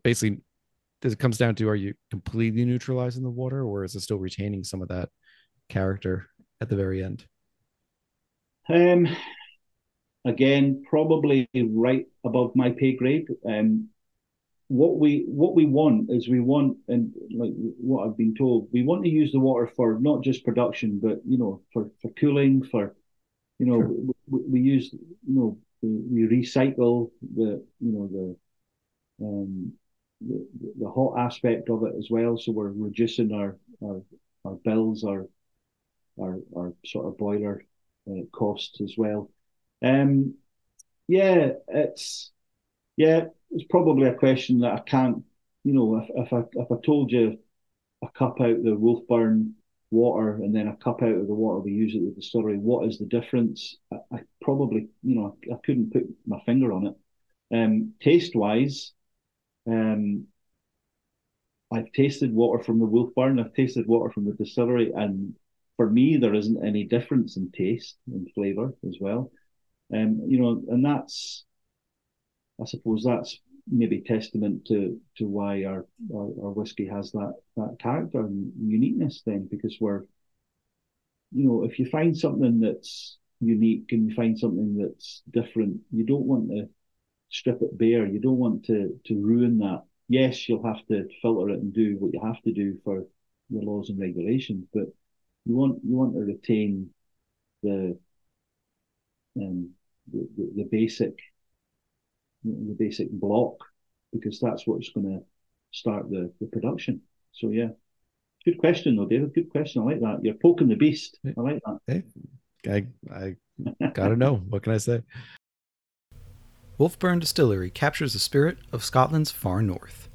basically it comes down to are you completely neutralizing the water or is it still retaining some of that character at the very end um again probably right above my pay grade um what we what we want is we want and like what I've been told we want to use the water for not just production but you know for for cooling for you know sure. we, we, use you know we, we recycle the you know the um the, the hot aspect of it as well. So we're reducing our our, our bills, our our our sort of boiler uh, costs as well. Um, yeah, it's yeah, it's probably a question that I can't. You know, if if I if I told you a cup out the Wolfburn water and then a cup out of the water we use at the distillery, what is the difference? I, I probably, you know, I, I, couldn't put my finger on it. Um, taste wise, um, I've tasted water from the Wolfburn, I've tasted water from the distillery, and for me, there isn't any difference in taste and flavour as well. Um, you know, and that's, I suppose, that's maybe testament to to why our, our, our whiskey has that that character and uniqueness. Then, because we're, you know, if you find something that's unique and you find something that's different, you don't want to strip it bare. You don't want to to ruin that. Yes, you'll have to filter it and do what you have to do for the laws and regulations, but you want you want to retain the um, the, the, the basic the basic block because that's what's going to start the, the production. So yeah, good question though, David. Good question. I like that. You're poking the beast. I like that. Hey, I I gotta know. What can I say? Wolfburn Distillery captures the spirit of Scotland's far north.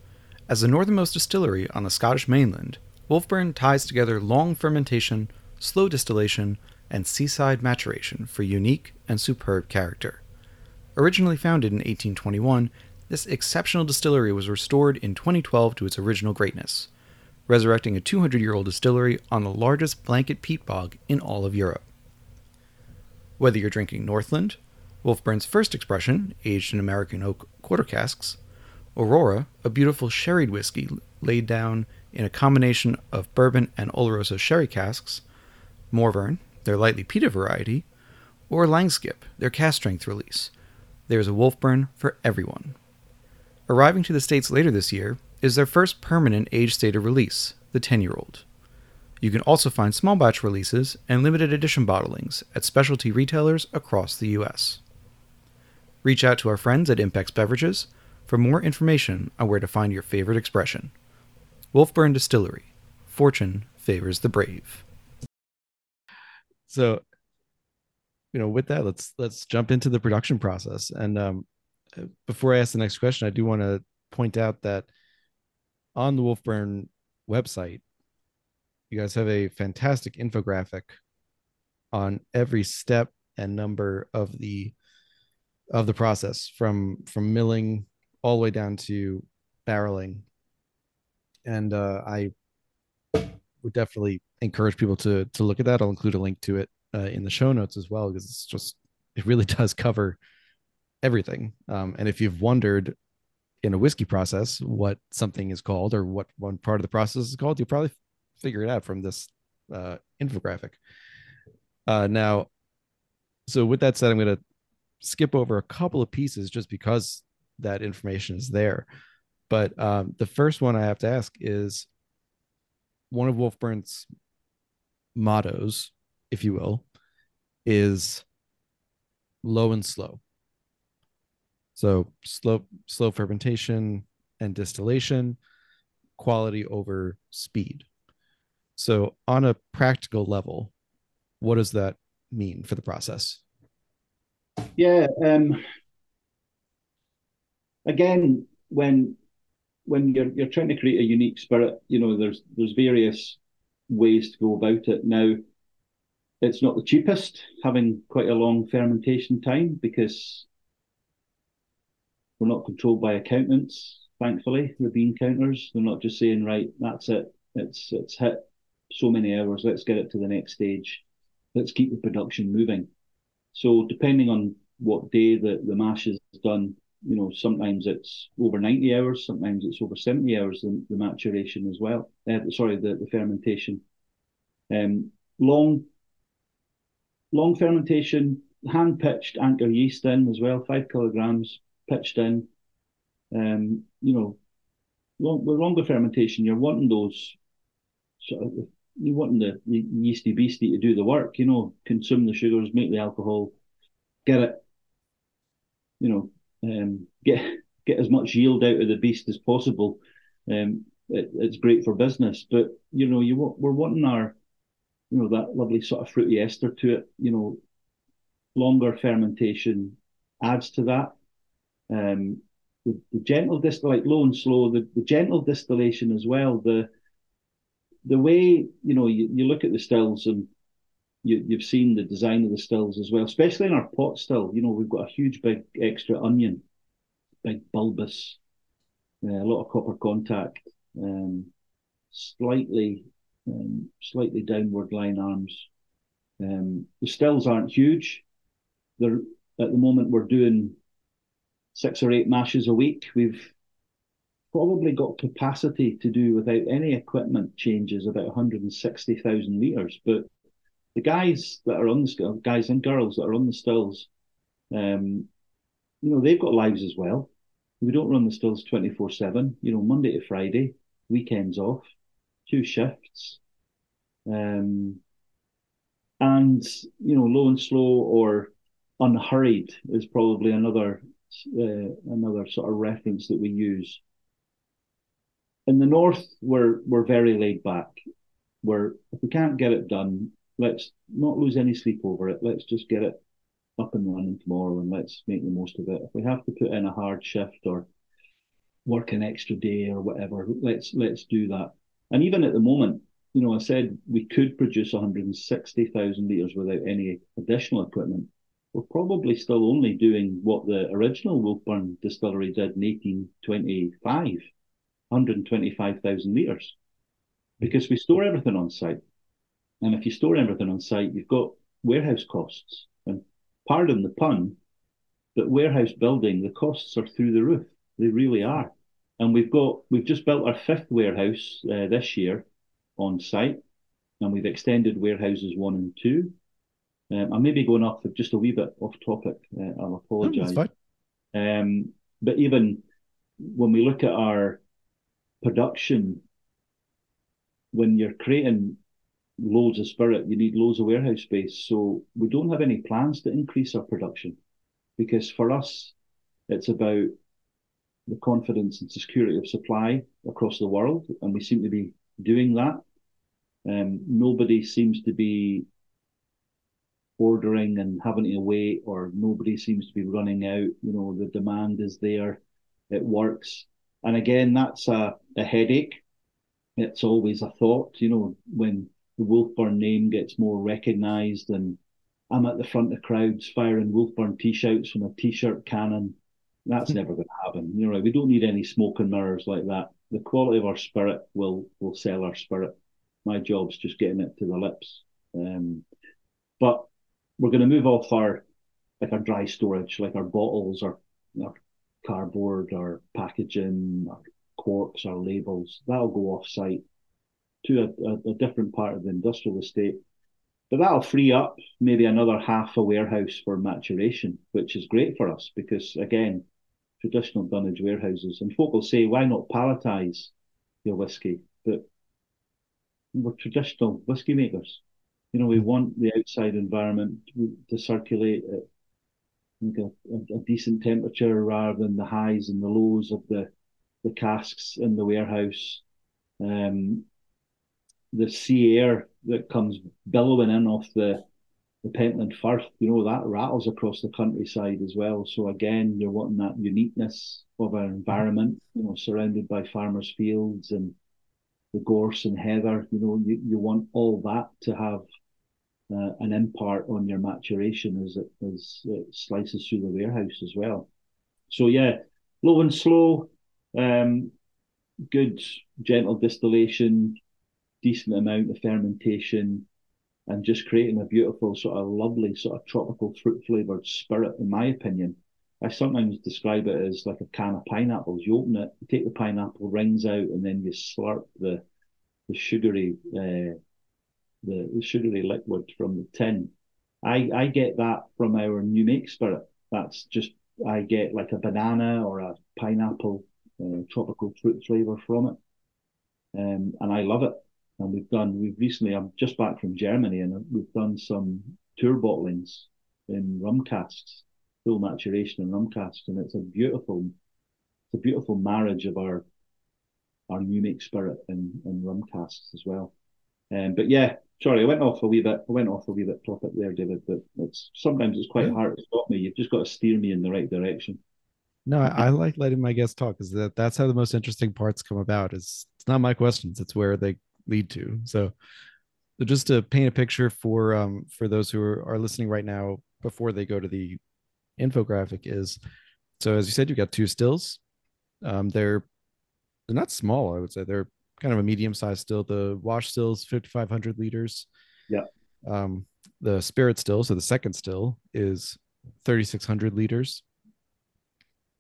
As the northernmost distillery on the Scottish mainland, Wolfburn ties together long fermentation, slow distillation, and seaside maturation for unique and superb character. Originally founded in 1821, this exceptional distillery was restored in 2012 to its original greatness, resurrecting a 200 year old distillery on the largest blanket peat bog in all of Europe. Whether you're drinking Northland, Wolfburn's first expression, aged in American oak quarter casks, Aurora, a beautiful sherried whiskey laid down in a combination of bourbon and Oloroso sherry casks, Morvern, their lightly peated variety, or Langskip, their cask strength release. There's a Wolfburn for everyone. Arriving to the States later this year is their first permanent age stated release, the 10 year old. You can also find small batch releases and limited edition bottlings at specialty retailers across the U.S. Reach out to our friends at Impex Beverages for more information on where to find your favorite expression. Wolfburn Distillery. Fortune favors the brave. So, you know, with that, let's let's jump into the production process. And um, before I ask the next question, I do want to point out that on the Wolfburn website, you guys have a fantastic infographic on every step and number of the of the process from from milling all the way down to barreling and uh, i would definitely encourage people to to look at that. I'll include a link to it uh, in the show notes as well because it's just it really does cover everything. Um, and if you've wondered in a whiskey process what something is called or what one part of the process is called you'll probably figure it out from this uh, infographic. Uh, now so with that said i'm going to skip over a couple of pieces just because that information is there. But um, the first one I have to ask is one of Wolfburn's mottos, if you will, is low and slow. So slow, slow fermentation and distillation, quality over speed. So on a practical level, what does that mean for the process? Yeah. Um, again, when when you're you're trying to create a unique spirit, you know, there's there's various ways to go about it. Now, it's not the cheapest, having quite a long fermentation time because we're not controlled by accountants. Thankfully, the bean counters they're not just saying right, that's it. It's it's hit so many hours. Let's get it to the next stage. Let's keep the production moving. So depending on what day the, the mash is done, you know, sometimes it's over 90 hours, sometimes it's over 70 hours, the, the maturation as well. Uh, sorry, the, the fermentation. Um, long, long fermentation, hand pitched anchor yeast in as well, five kilograms pitched in. Um, you know, long, with longer fermentation, you're wanting those sort of, you wanting the, the yeasty beastie to do the work, you know, consume the sugars, make the alcohol, get it, you know, um, get get as much yield out of the beast as possible. Um, it, it's great for business, but you know, you we're wanting our, you know, that lovely sort of fruity ester to it. You know, longer fermentation adds to that. Um, the, the gentle distill, like low and slow, the, the gentle distillation as well. The the way you know you, you look at the stills and you, you've seen the design of the stills as well, especially in our pot still. You know, we've got a huge big extra onion, big bulbous, uh, a lot of copper contact, um, slightly um, slightly downward line arms. Um, the stills aren't huge. They're at the moment we're doing six or eight mashes a week. We've probably got capacity to do without any equipment changes about 160,000 litres. But the guys that are on the guys and girls that are on the stills, um, you know, they've got lives as well. We don't run the stills 24 7, you know, Monday to Friday, weekends off, two shifts. Um, and, you know, low and slow or unhurried is probably another uh, another sort of reference that we use in the north, we're we're very laid back. We're if we can't get it done, let's not lose any sleep over it. Let's just get it up and running tomorrow, and let's make the most of it. If we have to put in a hard shift or work an extra day or whatever, let's let's do that. And even at the moment, you know, I said we could produce 160,000 litres without any additional equipment. We're probably still only doing what the original Wolfburn distillery did in 1825 125,000 litres because we store everything on site. And if you store everything on site, you've got warehouse costs. And pardon the pun, but warehouse building, the costs are through the roof. They really are. And we've got, we've just built our fifth warehouse uh, this year on site, and we've extended warehouses one and two. Um, I may be going off just a wee bit off topic. Uh, I'll apologise. um, but even when we look at our production, when you're creating loads of spirit, you need loads of warehouse space. So we don't have any plans to increase our production because for us, it's about the confidence and security of supply across the world, and we seem to be doing that. Um, nobody seems to be ordering and having to wait, or nobody seems to be running out. You know, the demand is there, it works. And again, that's a, a headache. It's always a thought, you know, when the Wolfburn name gets more recognised and I'm at the front of crowds firing Wolfburn t-shirts from a t-shirt cannon. That's never going to happen. You know, we don't need any smoke and mirrors like that. The quality of our spirit will will sell our spirit. My job's just getting it to the lips. Um, but we're going to move off our like our dry storage, like our bottles, our, our cardboard our packaging our corks our labels. That'll go off site to a, a, different part of the industrial estate. But that'll free up maybe another half a warehouse for maturation, which is great for us because, again, traditional dunnage warehouses. And folk will say, why not palletize your whiskey? But we're traditional whiskey makers. You know, we want the outside environment to circulate it a, a, decent temperature rather than the highs and the lows of the the casks in the warehouse. Um, the sea air that comes billowing in off the the Pentland Firth, you know, that rattles across the countryside as well. So again, you're wanting that uniqueness of our environment, you know, surrounded by farmers' fields and the gorse and heather. You know, you, you want all that to have uh, an impart on your maturation as it as it slices through the warehouse as well. So yeah, low and slow, um, good gentle distillation, decent amount of fermentation, and just creating a beautiful sort of lovely sort of tropical fruit flavored spirit. In my opinion, I sometimes describe it as like a can of pineapples. You open it, you take the pineapple rings out, and then you slurp the the sugary uh, the, the sugary liquid from the tin. I, I get that from our new make spirit. That's just I get like a banana or a pineapple uh, tropical fruit flavor from it, um, and I love it. And we've done we've recently I'm just back from Germany and we've done some tour bottlings in rum casks, full maturation in rum casks, and it's a beautiful it's a beautiful marriage of our our new make spirit and, and rum casks as well. Um, but yeah, sorry, I went off a wee bit. I went off a wee bit topic there, David. But it's sometimes it's quite hard to stop me. You've just got to steer me in the right direction. No, I, I like letting my guests talk because that that's how the most interesting parts come about. Is it's not my questions; it's where they lead to. So, so just to paint a picture for um for those who are, are listening right now before they go to the infographic is so as you said you've got two stills um they're they're not small i would say they're kind of a medium size still. The wash still is 5,500 liters. Yeah. Um, the spirit still, so the second still is 3,600 liters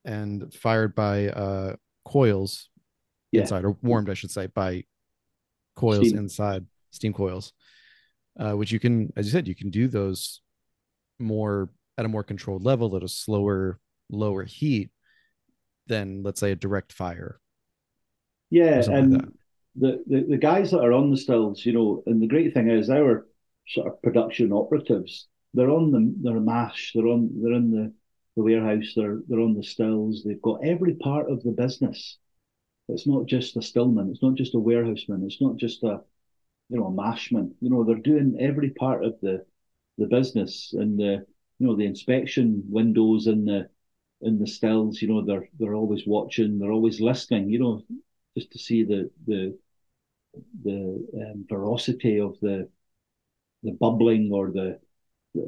and fired by uh, coils yeah. inside, or warmed, I should say, by coils steam. inside, steam coils, uh, which you can, as you said, you can do those more at a more controlled level at a slower, lower heat than, let's say, a direct fire. Yeah, and like the, the, the guys that are on the stills, you know, and the great thing is our sort of production operatives, they're on the they're a mash, they're on they're in the, the warehouse, they're they're on the stills, they've got every part of the business. It's not just a stillman, it's not just a warehouseman, it's not just a you know a mashman. You know, they're doing every part of the the business and the you know the inspection windows in the in the stills, you know, they're they're always watching, they're always listening, you know, just to see the the the um, veracity of the the bubbling or the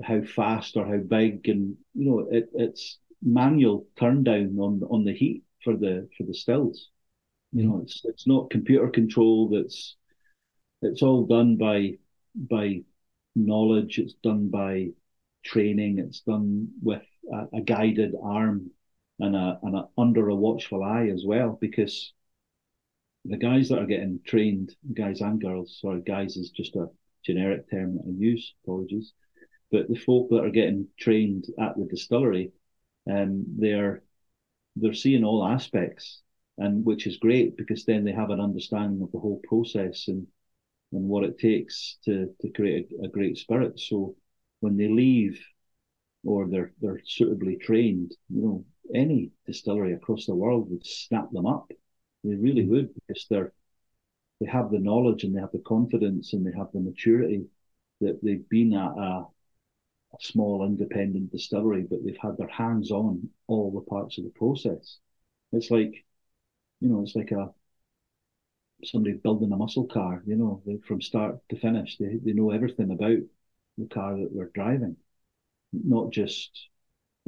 how fast or how big and you know it, it's manual turn down on on the heat for the for the stills you know it's it's not computer controlled it's it's all done by by knowledge it's done by training it's done with a, a guided arm and a, and a under a watchful eye as well because the guys that are getting trained, guys and girls, sorry, guys is just a generic term that I use, apologies. But the folk that are getting trained at the distillery, um, they're they're seeing all aspects, and which is great because then they have an understanding of the whole process and and what it takes to to create a, a great spirit. So when they leave, or they're they're suitably trained, you know, any distillery across the world would snap them up they really mm. would because they're they have the knowledge and they have the confidence and they have the maturity that they've been at a, a small independent distillery, but they've had their hands on all the parts of the process. It's like, you know, it's like a somebody building a muscle car. You know, they, from start to finish, they they know everything about the car that they're driving, not just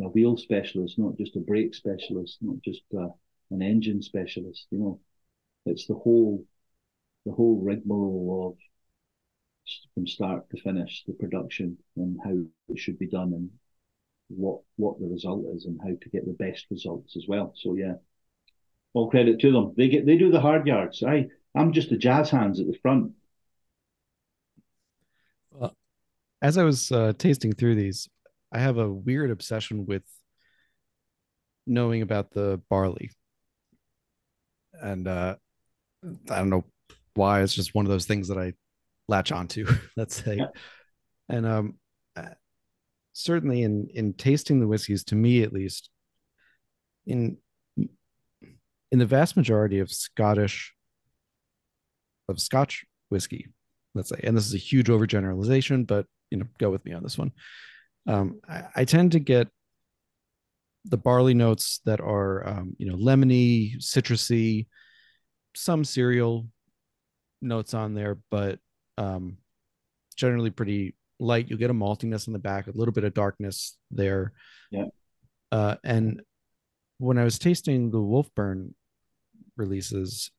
a wheel specialist, not just a brake specialist, not just a an engine specialist. You know, it's the whole the whole rigmarole of from start to finish the production and how it should be done and what what the result is and how to get the best results as well. So yeah, all credit to them. They get they do the hard yards. I I'm just the jazz hands at the front. Well, as I was uh, tasting through these, I have a weird obsession with knowing about the barley and uh, I don't know why. It's just one of those things that I latch onto. let's say, yeah. and um, uh, certainly in in tasting the whiskeys, to me at least, in in the vast majority of Scottish of Scotch whiskey, let's say, and this is a huge overgeneralization, but you know go with me on this one. Um, I, I tend to get the barley notes that are um, you know lemony, citrusy, some cereal notes on there, but um, generally pretty light. You'll get a maltiness in the back, a little bit of darkness there. Yeah. Uh, and when I was tasting the Wolfburn releases,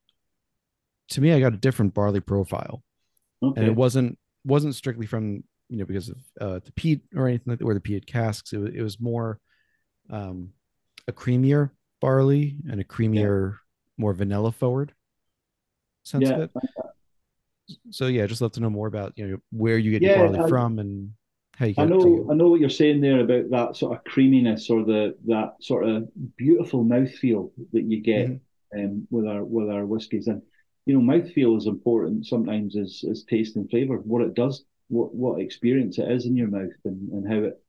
to me, I got a different barley profile, Okay. and it wasn't wasn't strictly from you know because of uh, the peat or anything like that, or the peat casks. It was, it was more um, a creamier barley and a creamier, more vanilla forward sense Yeah, of it. So yeah, just love to know more about you know where you get Yeah, your barley I- from and how you I know, I know what you're saying there about that sort of creaminess or the that sort of beautiful mouthfeel that you get Mhm. Um, with our with our whiskies. And you know, mouthfeel is important sometimes as as taste and flavour. What it does, what what experience it is in your mouth, and, and how it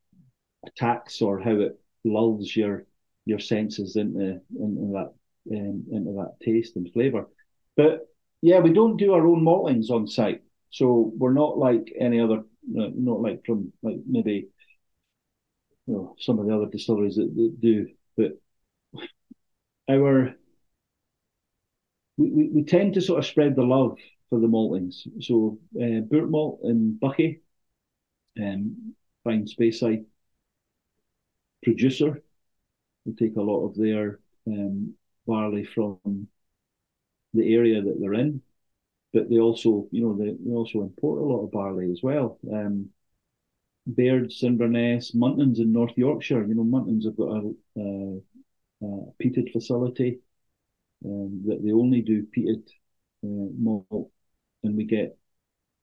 attacks or how it lulls your your senses into into that um, into that taste and flavour. But yeah, we don't do our own maltings on site, so we're not like any other, not like from like maybe you know some of the other distilleries that, that do. But our we, we, we tend to sort of spread the love for the maltings. So uh, Boortmalt in Buckie, um, fine Speyside producer. We take a lot of their um, barley from the area that they're in, but they also, you know, they, they also import a lot of barley as well. Um, Baird's, Inverness, Muntons in North Yorkshire. You know, Muntons have got a, a, a peated facility um, that they only do peated uh, malt, and we get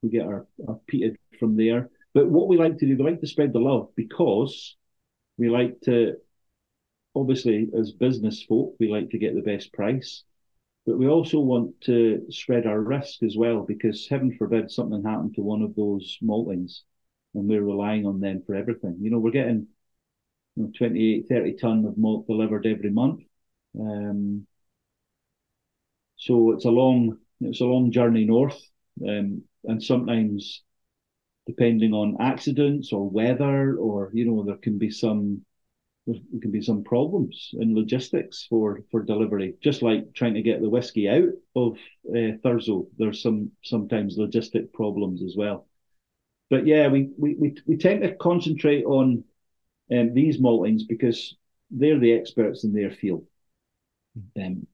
we get our, our peated from there. But what we like to do, we like to spread the love because we like to, obviously, as business folk, we like to get the best price. But we also want to spread our risk as well because heaven forbid something happened to one of those maltings and we're relying on them for everything. You know, we're getting you know, 28, 30 ton of malt delivered every month. Um, so it's a long, it's a long journey north. Um, and sometimes depending on accidents or weather or, you know, there can be some, there can be some problems in logistics for, for delivery. Just like trying to get the whiskey out of uh, Thurso, there's some sometimes logistic problems as well. But yeah, we we we, we tend to concentrate on um, these maltings because they're the experts in their field. Um,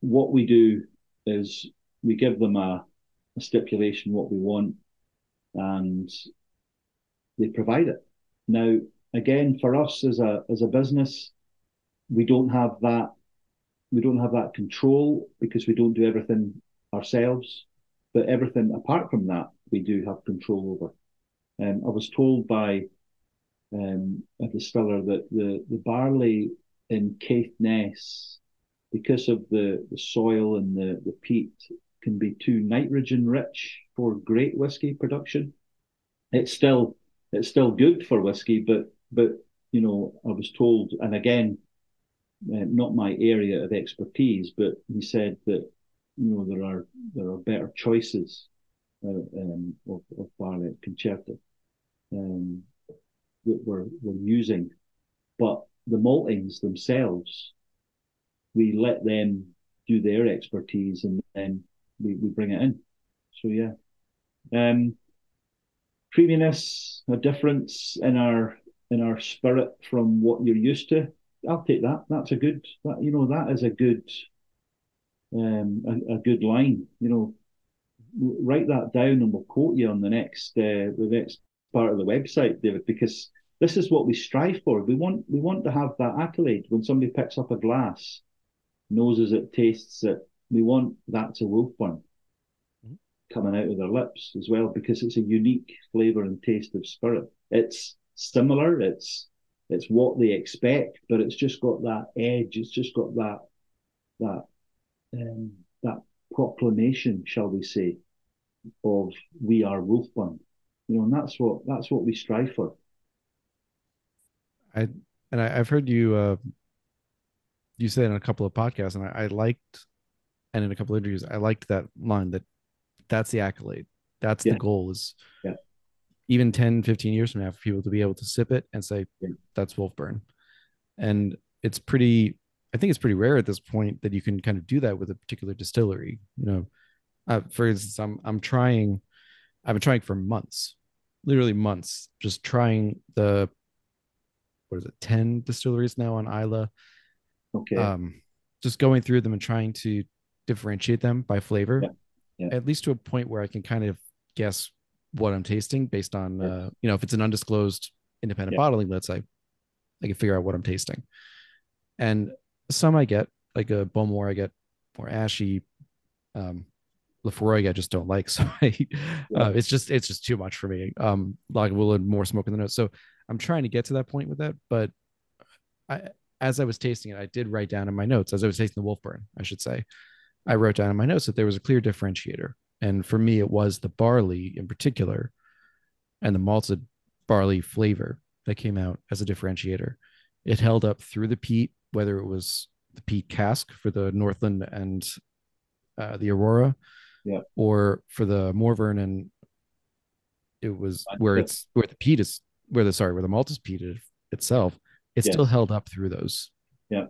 what we do is we give them a, a stipulation what we want, and they provide it. Now, again, for us as a as a business, we don't have that we don't have that control because we don't do everything ourselves. But everything apart from that, we do have control over. Um, I was told by um, a distiller that the, the barley in Caithness, because of the, the soil and the, the peat, can be too nitrogen rich for great whiskey production. It's still it's still good for whiskey, but but you know I was told, and again, uh, not my area of expertise, but he said that you know there are there are better choices uh, um, of, of barley Concerto um, that we're we're using, but the maltings themselves, we let them do their expertise and then we, we bring it in. So yeah, um, creaminess, a difference in our in our spirit from what you're used to. I'll take that. That's a good. That, you know, that is a good um, a, a, good line. You know, write that down and we'll quote you on the next uh, the next part of the website, David, because this is what we strive for. We want we want to have that accolade when somebody picks up a glass, noses it, tastes it. We want that to Wolfburn mm-hmm. coming out of their lips as well, because it's a unique flavour and taste of spirit. It's similar. It's it's what they expect, but it's just got that edge. It's just got that that um, that proclamation, shall we say, of we are Wolfburn. You know, and that's what that's what we strive for. I and I, have heard you uh, you said in a couple of podcasts, and I, I liked, and in a couple of interviews, I liked that line that that's the accolade, that's Yeah. the goal is Yeah. even 10, 15 years from now, for people to be able to sip it and say, Yeah. that's Wolfburn. And it's pretty, I think it's pretty rare at this point that you can kind of do that with a particular distillery. You know, uh, for instance, I'm, I'm trying, I've been trying for months, literally months, just trying the, what is it, 10 distilleries now on Islay. Okay. Um, just going through them and trying to differentiate them by flavor, Yeah. Yeah. at least to a point where I can kind of guess what I'm tasting based on, Yeah. uh, you know, if it's an undisclosed independent bottling, let's say, I can figure out what I'm tasting. And some I get, like a Bowmore, I get more ashy. Um, Laphroaig, I just don't like. So I, uh, it's just it's just too much for me. Um, and more smoke in the nose. So I'm trying to get to that point with that, but I as I was tasting it, I did write down in my notes as I was tasting the Wolfburn, I should say, I wrote down in my notes that there was a clear differentiator, and for me, it was the barley in particular, and the malted barley flavor that came out as a differentiator. It held up through the peat, whether it was the peat cask for the Northland and uh, the Aurora, Yeah. or for the Morven and it was where it's where the peat is where the sorry where the malt is peated itself. It still held up through those, Yeah.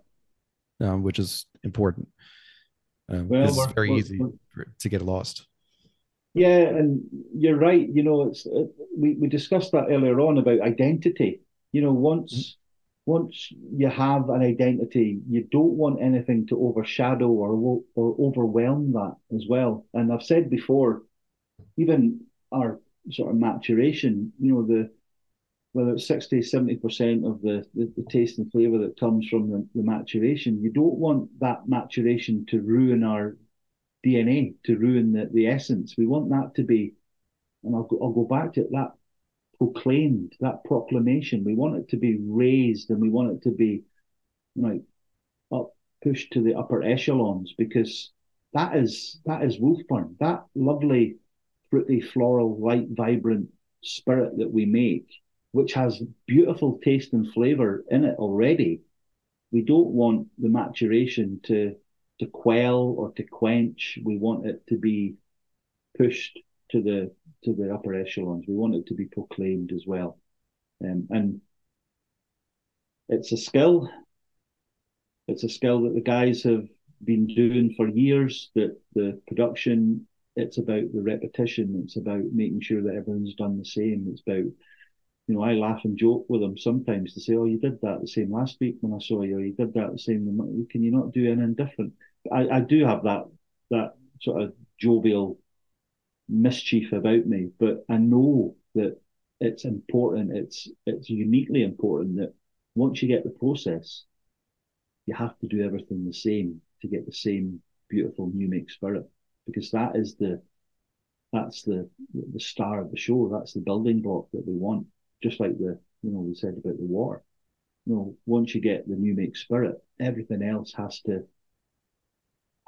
um, which is important. Um, Well, it's very we're- easy we're- to get lost. Yeah, and you're right. You know, it's it, we we discussed that earlier on about identity. You know, once once you have an identity, you don't want anything to overshadow or or overwhelm that as well. And I've said before, even our sort of maturation, you know, the whether it's 60, 70% of the, the, the taste and flavor that comes from the, the maturation, you don't want that maturation to ruin our DNA, to ruin the, the essence. We want that to be, and I'll go, I'll go back to it, that proclaimed, that proclamation. We want it to be raised and we want it to be like up pushed to the upper echelons because that is that is Wolfburn. That lovely, fruity, floral, light, vibrant spirit that we make, which has beautiful taste and flavor in it already. We don't want the maturation to to quell or to quench. We want it to be pushed to the to the upper echelons. We want it to be proclaimed as well. Um, and it's a skill. It's a skill that the guys have been doing for years. That the production, it's about the repetition. It's about making sure that everyone's done the same. It's about, you know, I laugh and joke with them sometimes to say, "Oh, you did that the same last week when I saw you. You did that the same. Can you not do anything different?" I, I do have that that sort of jovial mischief about me, but I know that it's important. It's it's uniquely important that once you get the process, you have to do everything the same to get the same beautiful new make spirit, because that is the that's the the star of the show. That's the building block that we want. Just like the you know we said about the water. You know, once you get the new make spirit, everything else has to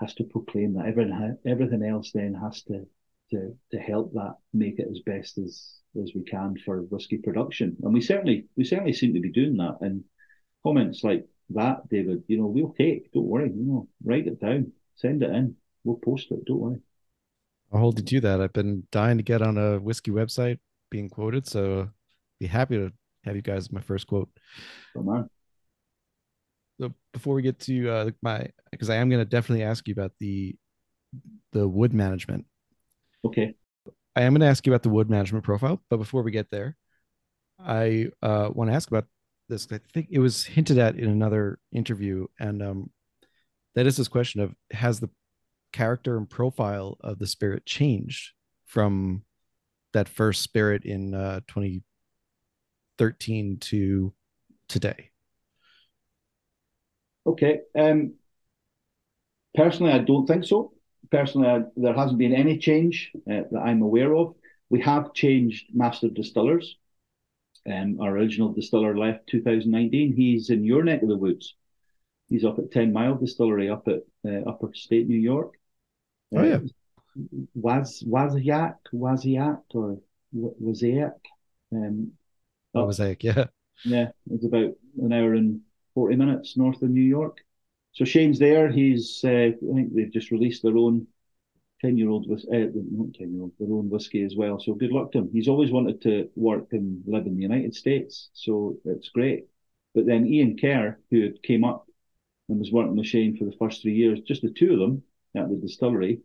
has to proclaim that. Everything everything else then has to to to help that make it as best as as we can for whiskey production. And we certainly we certainly seem to be doing that. And comments like that, David, you know, we'll take. Don't worry. You know, write it down, send it in. We'll post it. Don't worry. I'll hold you to that. I've been dying to get on a whiskey website being quoted, so be happy to have you guys my first quote. On. So before we get to uh, my, because I am going to definitely ask you about the the wood management. Okay. I am going to ask you about the wood management profile, but before we get there, I uh, want to ask about this. I think it was hinted at in another interview, and um, that is this question of has the character and profile of the spirit changed from that first spirit in uh, 2013 to today? Okay. Um, personally, I don't think so. Personally, I, there hasn't been any change uh, that I'm aware of. We have changed master distillers. Um, our original distiller left 2019. He's in your neck of the woods. He's up at Ten Mile Distillery up at uh, Upper State New York. Oh, yeah. Was Waziak, Waziak, or Waziak. Um, What was that? Yeah. yeah, it's about an hour and 40 minutes north of New York. So Shane's there. He's, uh, I think they've just released their own ten year old uh, not ten year old their own whiskey as well. So good luck to him. He's always wanted to work and live in the United States, so it's great. But then Ian Kerr, who came up and was working with Shane for the first three years, just the two of them at the distillery.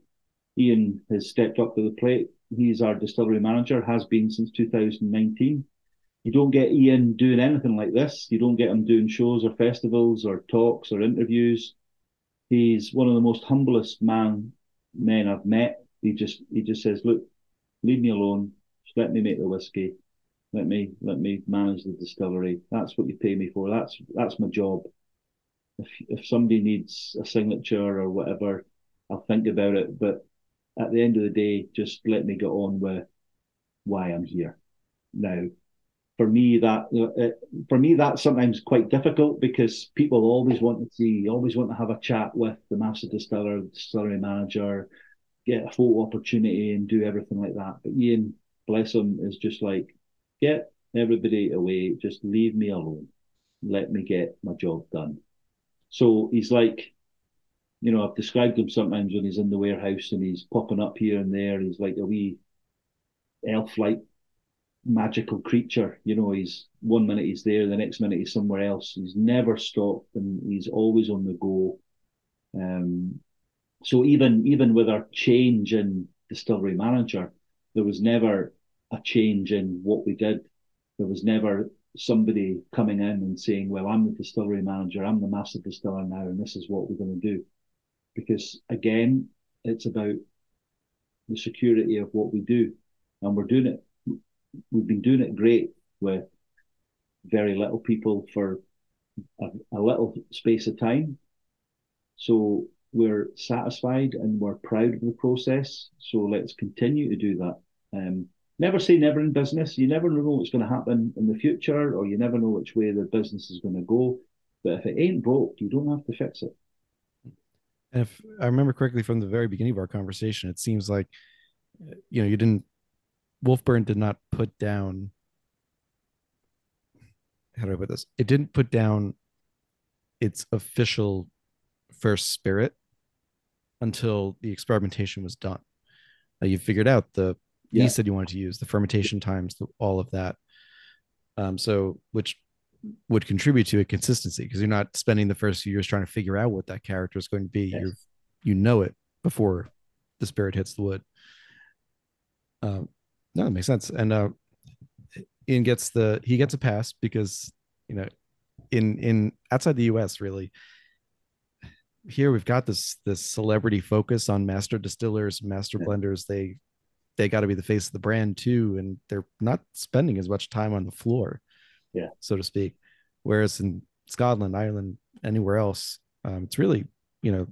Ian has stepped up to the plate. He's our distillery manager, has been since 2019. You don't get Ian doing anything like this. You don't get him doing shows or festivals or talks or interviews. He's one of the most humblest man men I've met. He just he just says, "Look, leave me alone. Just let me make the whiskey. Let me let me manage the distillery. That's what you pay me for. That's that's my job. If if somebody needs a signature or whatever, I'll think about it. But at the end of the day, just let me get on with why I'm here. Now, for me, that uh, for me that's sometimes quite difficult because people always want to see, always want to have a chat with the master distiller, distillery manager, get a photo opportunity, and do everything like that. But Ian, bless him, is just like, get everybody away, just leave me alone, let me get my job done. So he's like you know, I've described him sometimes when he's in the warehouse and he's popping up here and there. He's like a wee elf-like magical creature. You know, he's one minute he's there, the next minute he's somewhere else. He's never stopped and he's always on the go. Um, so even even with our change in distillery manager, there was never a change in what we did. There was never somebody coming in and saying, "Well, I'm the distillery manager. I'm the master distiller now, and this is what we're going to do." because again, it's about the security of what we do, and we're doing it. We've been doing it great with very little people for a, a little space of time. So we're satisfied and we're proud of the process. So let's continue to do that. Um, never say never in business. You never know what's going to happen in the future, or you never know which way the business is going to go. But if it ain't broke, you don't have to fix it. And if I remember correctly from the very beginning of our conversation, it seems like you know you didn't Wolfburn did not put down how do I put this? It didn't put down its official first spirit until the experimentation was done. Uh, you figured out the yeah. yeast that you wanted to use, the fermentation times, the, all of that. Um, so which would contribute to a consistency because you're not spending the first few years trying to figure out what that character is going to be. Yes. You you know it before the spirit hits the wood. Um, no, that makes sense. And uh, Ian gets the he gets a pass because you know in in outside the U.S. really here we've got this this celebrity focus on master distillers, master yeah. blenders. They they got to be the face of the brand too, and they're not spending as much time on the floor yeah, so to speak. Whereas in Scotland, Ireland, anywhere else, um, it's really, you know,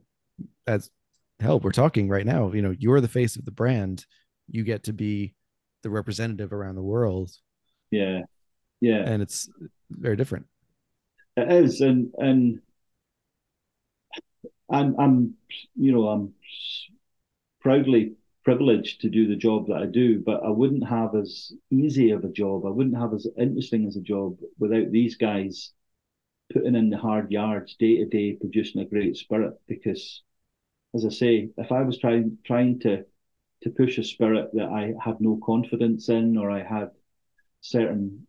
as hell, we're talking right now, you know, you're the face of the brand. You get to be the representative around the world. Yeah. Yeah. And it's very different. It is. And, and, I'm, I'm, you know, I'm proudly privileged to do the job that I do, but I wouldn't have as easy of a job. I wouldn't have as interesting as a job without these guys putting in the hard yards day to day, producing a great spirit. Because, as I say, if I was trying trying to to push a spirit that I had no confidence in, or I had certain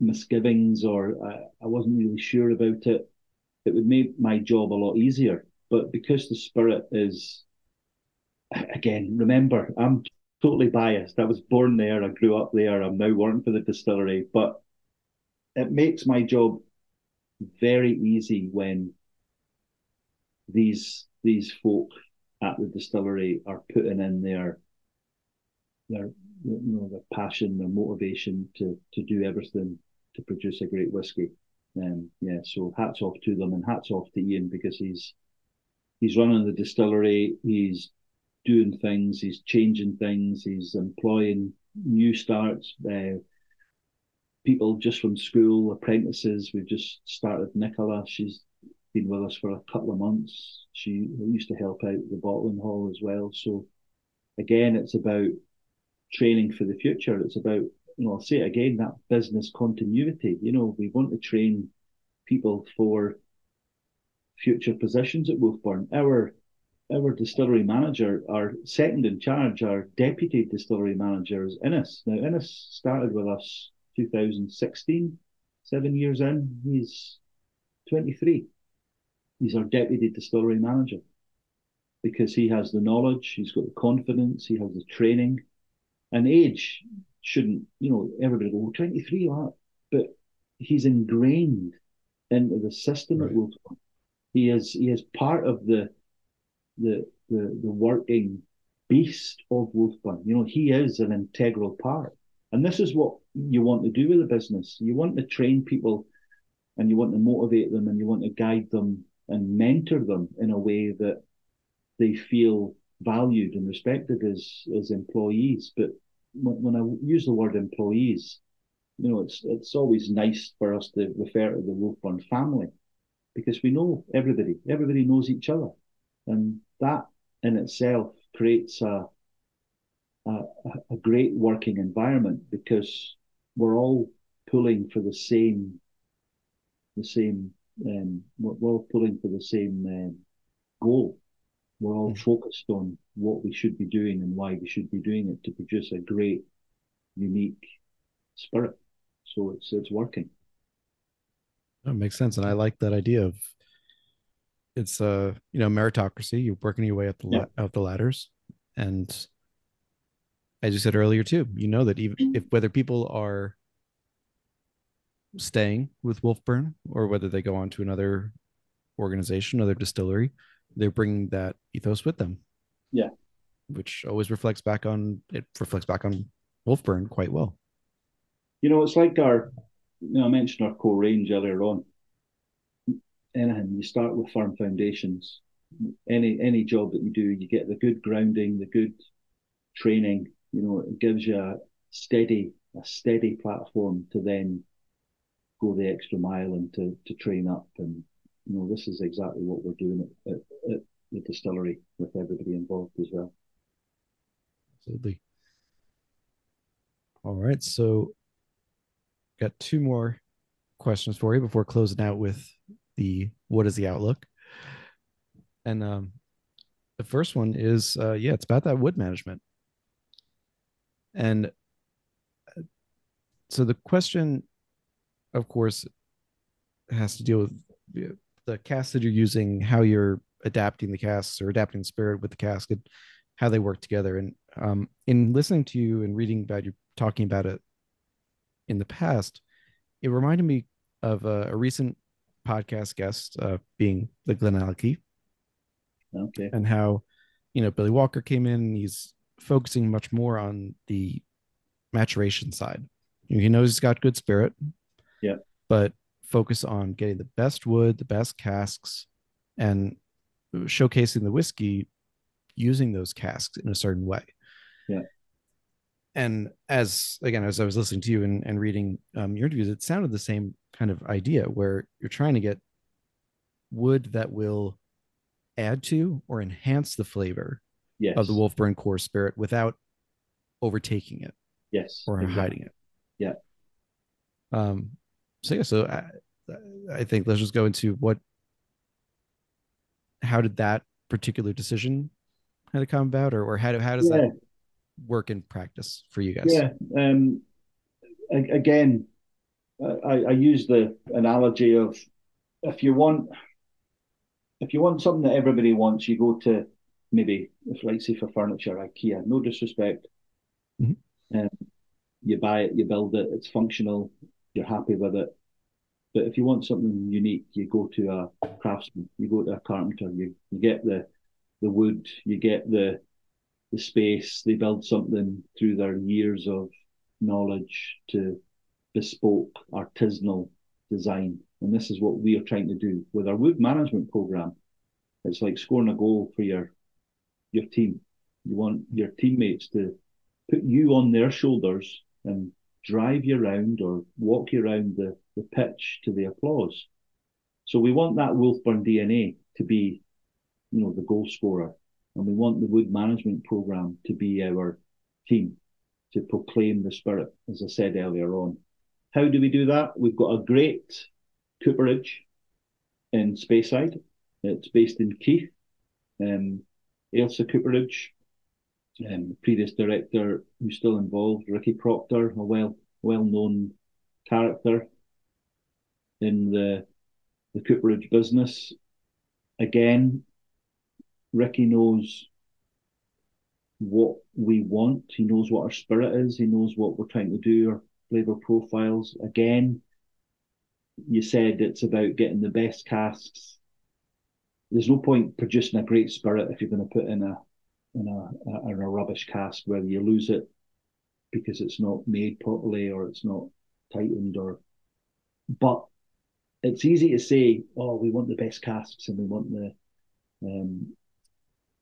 misgivings, or I, I wasn't really sure about it, it would make my job a lot easier. But because the spirit is again, remember, I'm totally biased. I was born there, I grew up there, I'm now working for the distillery, but it makes my job very easy when these these folk at the distillery are putting in their their you know their passion, their motivation to to do everything to produce a great whiskey. Um, yeah, so hats off to them and hats off to Ian because he's he's running the distillery. He's doing things, he's changing things, he's employing new starts, uh, people just from school, apprentices. We've just started Nicola. She's been with us for a couple of months. She used to help out the bottling hall as well. So again, it's about training for the future. It's about, you know, I'll say it again, that business continuity. You know, we want to train people for future positions at Wolfburn. Our our distillery manager, our second in charge, our deputy distillery manager is Innes. Now, Innes started with us 2016, seven years in. He's 23. He's our deputy distillery manager because he has the knowledge, he's got the confidence, he has the training, and age shouldn't, you know, everybody go, 23, but he's ingrained into the system right. at Wolfsburn. He is he is part of the the the, the working beast of Wolfsburn. You know, he is an integral part. And this is what you want to do with a business. You want to train people and you want to motivate them and you want to guide them and mentor them in a way that they feel valued and respected as as employees. But when, I use the word employees, you know, it's it's always nice for us to refer to the Wolfburn family because we know everybody. Everybody knows each other, and that in itself creates a a, a great working environment because we're all pulling for the same the same um, we're all pulling for the same um, goal. We're all mm-hmm. focused on what we should be doing and why we should be doing it to produce a great, unique spirit. So it's it's working. That makes sense, and I like that idea of it's a uh, you know meritocracy. You're working your way up the yeah. la- out the ladders, and as you said earlier too, you know that even if whether people are staying with Wolfburn or whether they go on to another organization, another distillery, they're bringing that ethos with them. Yeah, which always reflects back on it reflects back on Wolfburn quite well. You know, it's like our, you know, I mentioned our core range earlier on. Anything you start with firm foundations. Any any job that you do, you get the good grounding, the good training. You know, it gives you a steady a steady platform to then go the extra mile and to to train up. And you know, this is exactly what we're doing at, at, at the distillery with everybody involved as well. Absolutely. All right, so got two more questions for you before closing out with the what is the outlook and um the first one is uh yeah it's about that wood management and uh, so the question of course has to deal with the cask that you're using how you're adapting the casks or adapting spirit with the cask and how they work together and um in listening to you and reading about you talking about it in the past, it reminded me of a, a recent podcast guest uh, being the GlenAllachie. Okay. And how, you know, Billy Walker came in, he's focusing much more on the maturation side. He knows he's got good spirit. Yeah. But focus on getting the best wood, the best casks, and showcasing the whiskey using those casks in a certain way. Yeah and as again as i was listening to you and, and reading um, your interviews it sounded the same kind of idea where you're trying to get wood that will add to or enhance the flavor yes. of the wolfburn core spirit without overtaking it yes or exactly. hiding it yeah um so yeah so I, I think let's just go into what how did that particular decision kind of come about or, or how, how does yeah. that work in practice for you guys? Yeah. Um, again, I, I use the analogy of if you want if you want something that everybody wants, you go to maybe if like say for furniture, IKEA. No disrespect. Mm-hmm. Um, you buy it, you build it, it's functional, you're happy with it. But if you want something unique, you go to a craftsman, you go to a carpenter, you, you get the the wood, you get the the space. They build something through their years of knowledge to bespoke artisanal design. And this is what we are trying to do with our wood management program. It's like scoring a goal for your your team. You want your teammates to put you on their shoulders and drive you around or walk you around the, the pitch to the applause. So we want that Wolfburn DNA to be, you know, the goal scorer and we want the wood management program to be our team to proclaim the spirit, as I said earlier on. How do we do that? We've got a great cooperage in Speyside. It's based in Keith. Um, Ailsa Cooperage. Um, previous director who's still involved, Ricky Proctor, a well well known character in the the cooperage business. Again, Ricky knows what we want. He knows what our spirit is. He knows what we're trying to do, our flavour profiles. Again, you said it's about getting the best casks. There's no point producing a great spirit if you're going to put in a in a, in a rubbish cask whether you lose it because it's not made properly or it's not tightened or but it's easy to say, oh, we want the best casks and we want the um,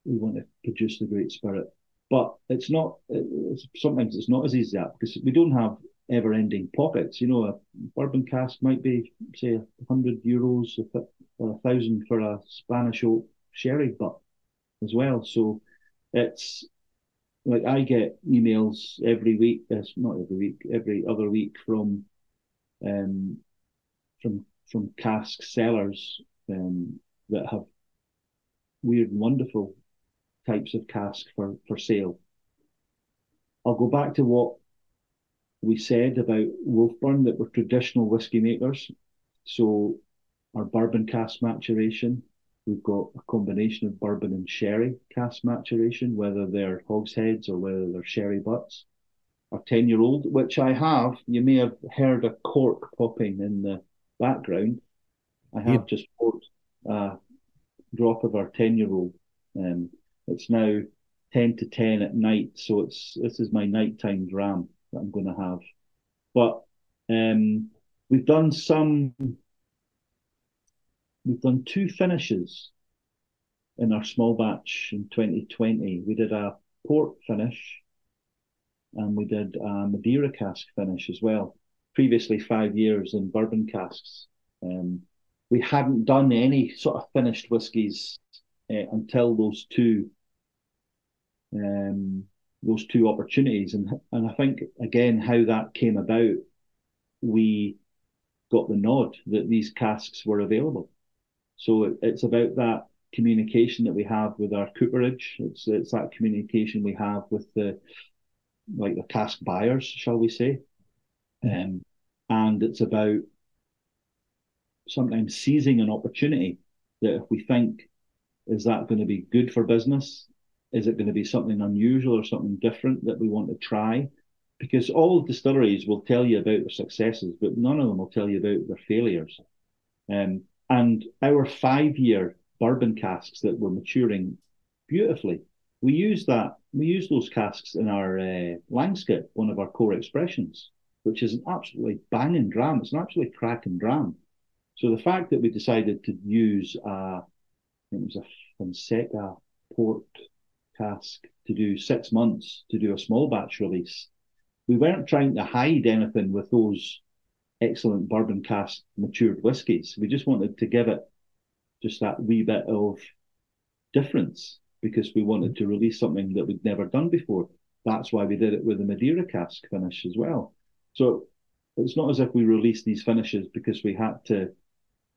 we want to produce the great spirit. But it's not. It's, sometimes it's not as easy as that because we don't have ever-ending pockets. You know, a bourbon cask might be say hundred euros or a thousand for a Spanish oak sherry butt as well. So it's like I get emails every week. It's not every week, every other week from um, from from cask sellers um, that have weird and wonderful types of cask for, for sale. I'll go back to what we said about Wolfburn that we're traditional whiskey makers. So our bourbon cask maturation, we've got a combination of bourbon and sherry cask maturation, whether they're hogsheads or whether they're sherry butts. Our 10 year old, which I have, you may have heard a cork popping in the background. I have just poured a drop of our 10 year old. Um, it's now 10 to 10 at night, so it's this is my nighttime dram that I'm going to have. But um, we've done some, we've done two finishes in our small batch in 2020. We did a port finish and we did a Madeira cask finish as well. Previously, five years in bourbon casks. Um, we hadn't done any sort of finished whiskies uh, until those two um, those two opportunities. And and I think again how that came about, we got the nod that these casks were available. So it, it's about that communication that we have with our cooperage. It's it's that communication we have with the like the cask buyers, shall we say? Um, and it's about sometimes seizing an opportunity that if we think is that going to be good for business is it going to be something unusual or something different that we want to try? Because all the distilleries will tell you about their successes, but none of them will tell you about their failures. Um, and our five year bourbon casks that were maturing beautifully, we use that, we use those casks in our uh, Langskip, one of our core expressions, which is an absolutely banging dram. It's an absolutely cracking dram. So the fact that we decided to use a, it was a Fonseca port cask to do six months to do a small batch release. We weren't trying to hide anything with those excellent bourbon cask matured whiskies. We just wanted to give it just that wee bit of difference because we wanted to release something that we'd never done before. That's why we did it with the Madeira cask finish as well. So it's not as if we released these finishes because we had to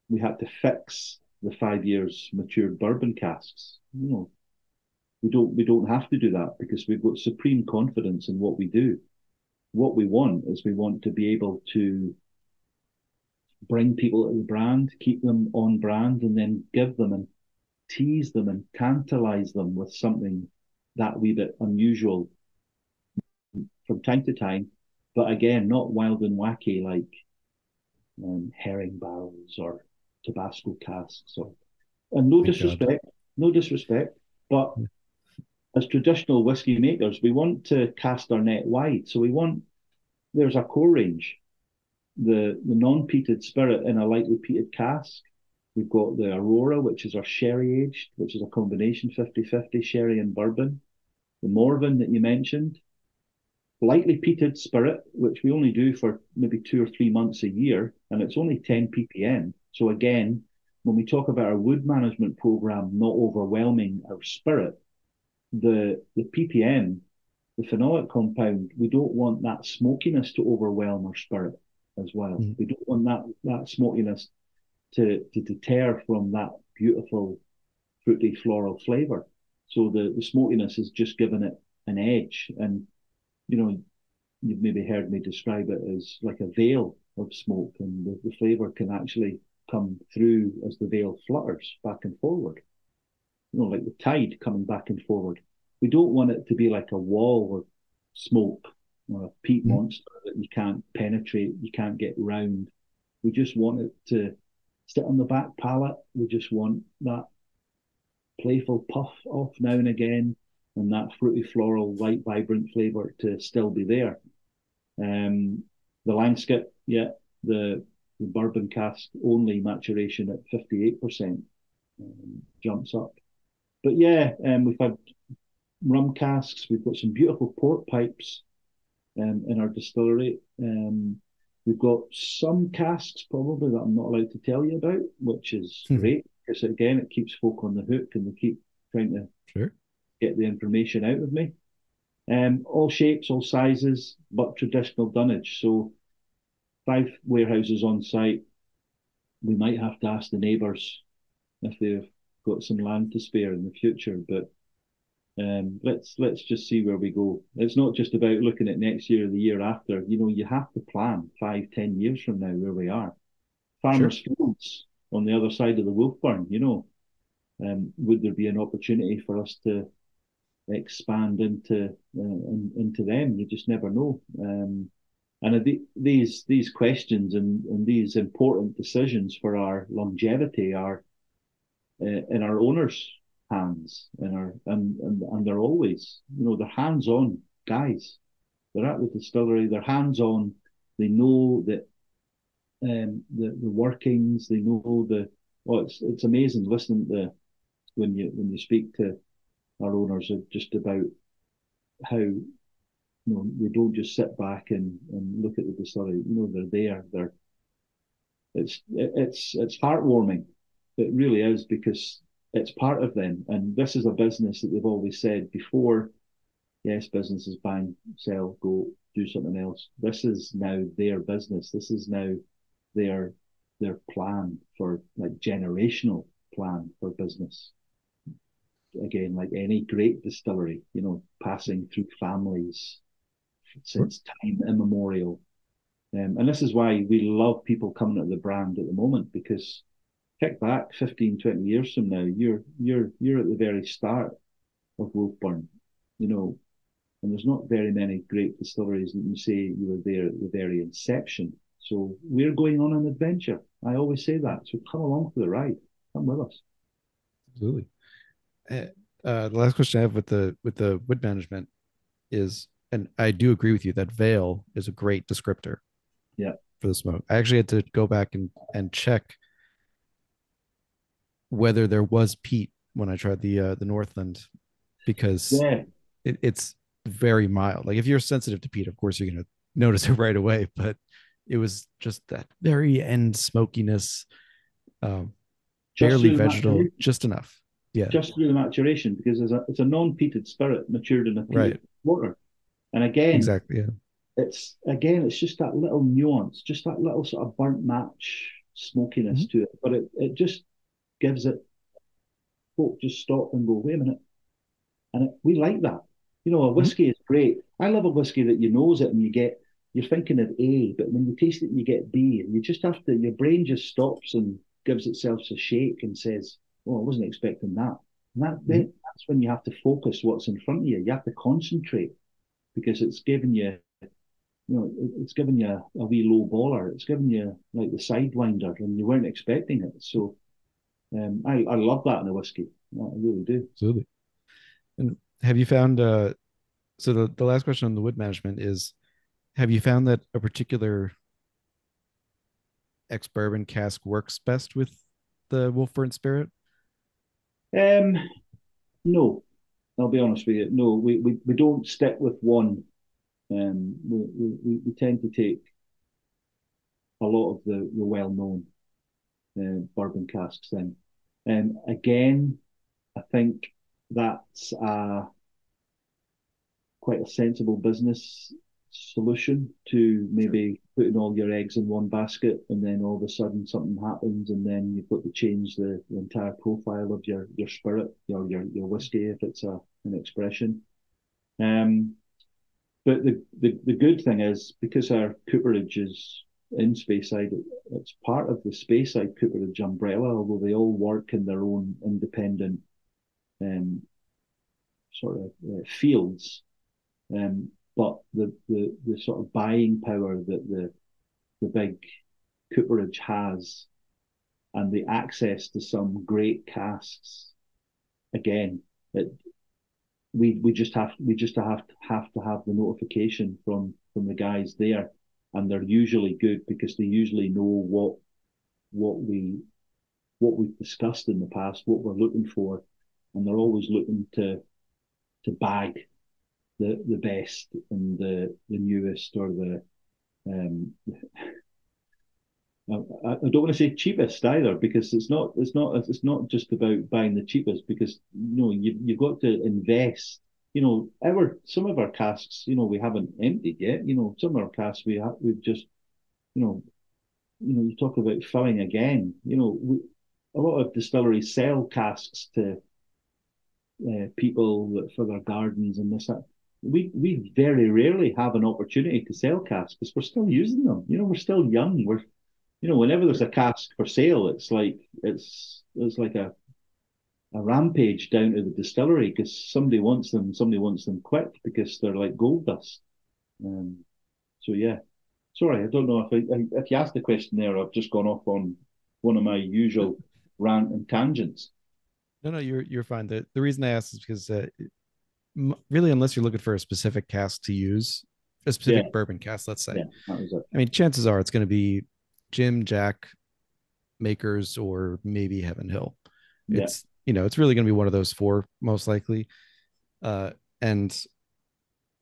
we had to fix the five years matured bourbon casks. You know, we don't we don't have to do that because we've got supreme confidence in what we do. What we want is we want to be able to bring people to the brand, keep them on brand, and then give them and tease them and tantalize them with something that wee bit unusual from time to time. But again, not wild and wacky like um, herring barrels or Tabasco casks or and no disrespect, no disrespect, but as traditional whiskey makers, we want to cast our net wide. So we want there's a core range, the the non-peated spirit in a lightly peated cask. We've got the Aurora, which is our sherry aged, which is a combination 50-50 sherry and bourbon. The Morven that you mentioned, lightly peated spirit, which we only do for maybe two or three months a year, and it's only 10 ppm. So again, when we talk about our wood management program not overwhelming our spirit, the the ppm, the phenolic compound, we don't want that smokiness to overwhelm our spirit as well. Mm. We don't want that that smokiness to to deter from that beautiful fruity floral flavour. So the, the smokiness has just given it an edge. And, you know, you've maybe heard me describe it as like a veil of smoke, and the, the flavour can actually come through as the veil flutters back and forward. You know, like the tide coming back and forward. We don't want it to be like a wall of smoke or a peat mm. monster that you can't penetrate, you can't get round. We just want it to sit on the back palate. We just want that playful puff off now and again, and that fruity, floral, light, vibrant flavour to still be there. Um, the Langskip, yeah, the, the bourbon cask only maturation at 58% um, jumps up. But yeah, um, we've had rum casks, we've got some beautiful port pipes um, in our distillery. Um, we've got some casks probably that I'm not allowed to tell you about, which is mm-hmm. great because again, it keeps folk on the hook and they keep trying to sure. get the information out of me. Um, all shapes, all sizes, but traditional dunnage. So five warehouses on site. We might have to ask the neighbours if they've got some land to spare in the future, but um, let's let's just see where we go. It's not just about looking at next year or the year after. You know, you have to plan five, ten years from now where we are. Farmers' sure. fields on the other side of the Wolfburn. You know, um, would there be an opportunity for us to expand into uh, in, into them? You just never know. Um, and these these questions and, and these important decisions for our longevity are uh, in our owners' hands, in our and, and and they're always you know they're hands on guys. They're at the distillery. They're hands on. They know that um, the the workings. They know the. Oh, it's it's amazing listening to when you when you speak to our owners just about how you know they don't just sit back and, and look at the distillery. You know they're there. They're it's it's it's heartwarming. It really is because it's part of them, and this is a business that they've always said before. Yes, business is bang, sell, go, do something else. This is now their business. This is now their their plan for like generational plan for business. Again, like any great distillery, you know, passing through families since time immemorial. Um, and this is why we love people coming at the brand at the moment because kick back 15, 20 years from now, you're you're you're at the very start of Wolfburn, you know, and there's not very many great distilleries that you say you were there at the very inception. So we're going on an adventure. I always say that. So come along for the ride. Come with us. Absolutely. Uh, uh, the last question I have with the with the wood management is, and I do agree with you that veil is a great descriptor. Yeah. For the smoke, I actually had to go back and and check whether there was peat when I tried the uh, the Northland because yeah. it, it's very mild. Like if you're sensitive to peat, of course you're gonna notice it right away. But it was just that very end smokiness, um, barely vegetal, just enough. Yeah, just through the maturation because it's a it's a non-peated spirit matured in a right. water, and again, exactly, yeah. It's again, it's just that little nuance, just that little sort of burnt match smokiness mm-hmm. to it, but it it just gives it. Folk just stop and go, wait a minute, and it, we like that. You know, a mm-hmm. whiskey mm-hmm. is great. I love a whiskey that you nose it and you get you're thinking of A, but when you taste it, you get B, and you just have to. Your brain just stops and gives itself a shake and says, "Oh, I wasn't expecting that." And that mm-hmm. that's when you have to focus what's in front of you. You have to concentrate because it's giving you, you know, it's giving you a, a wee low baller. It's giving you like the sidewinder, and you weren't expecting it. So, um, I I love that in a whiskey. I really do. Absolutely. And have you found? uh So the the last question on the wood management is have you found that a particular ex bourbon cask works best with the Wolfburn Spirit? Um, no, I'll be honest with you. No, we, we, we don't stick with one. Um, we, we, we tend to take a lot of the, the well known uh, bourbon casks in. And um, again, I think that's a, quite a sensible business solution to maybe putting all your eggs in one basket, and then all of a sudden something happens, and then you've got to change the, the entire profile of your your spirit, your your your whiskey, if it's a an expression. Um, but the, the the good thing is because our cooperage is in Speyside, it's part of the Speyside cooperage umbrella, although they all work in their own independent um, sort of uh, fields. Um, but the, the the sort of buying power that the the big cooperage has and the access to some great casks again it, we we just have we just have to have to have the notification from from the guys there and they're usually good because they usually know what what we what we've discussed in the past what we're looking for and they're always looking to to bag the the best and the the newest or the um I, I don't want to say cheapest either because it's not it's not it's not just about buying the cheapest because you know you you've got to invest you know our some of our casks you know we haven't emptied yet you know some of our casks we have we've just you know you know you talk about filling again you know we, a lot of distilleries sell casks to uh, people for their gardens and this that we we very rarely have an opportunity to sell casks because we're still using them. You know, we're still young. We're you know, whenever there's a cask for sale, it's like it's it's like a a rampage down to the distillery because somebody wants them, somebody wants them quick because they're like gold dust. Um, so yeah, sorry, I don't know if I, if you asked the question there, I've just gone off on one of my usual rant and tangents. No, no, you're you're fine. The the reason I asked is because uh, really, unless you're looking for a specific cask to use, a specific yeah. bourbon cask, let's say. Yeah, I mean, chances are it's going to be Jim, Jack, Makers, or maybe Heaven Hill. It's. You know, it's really going to be one of those four most likely. Uh, and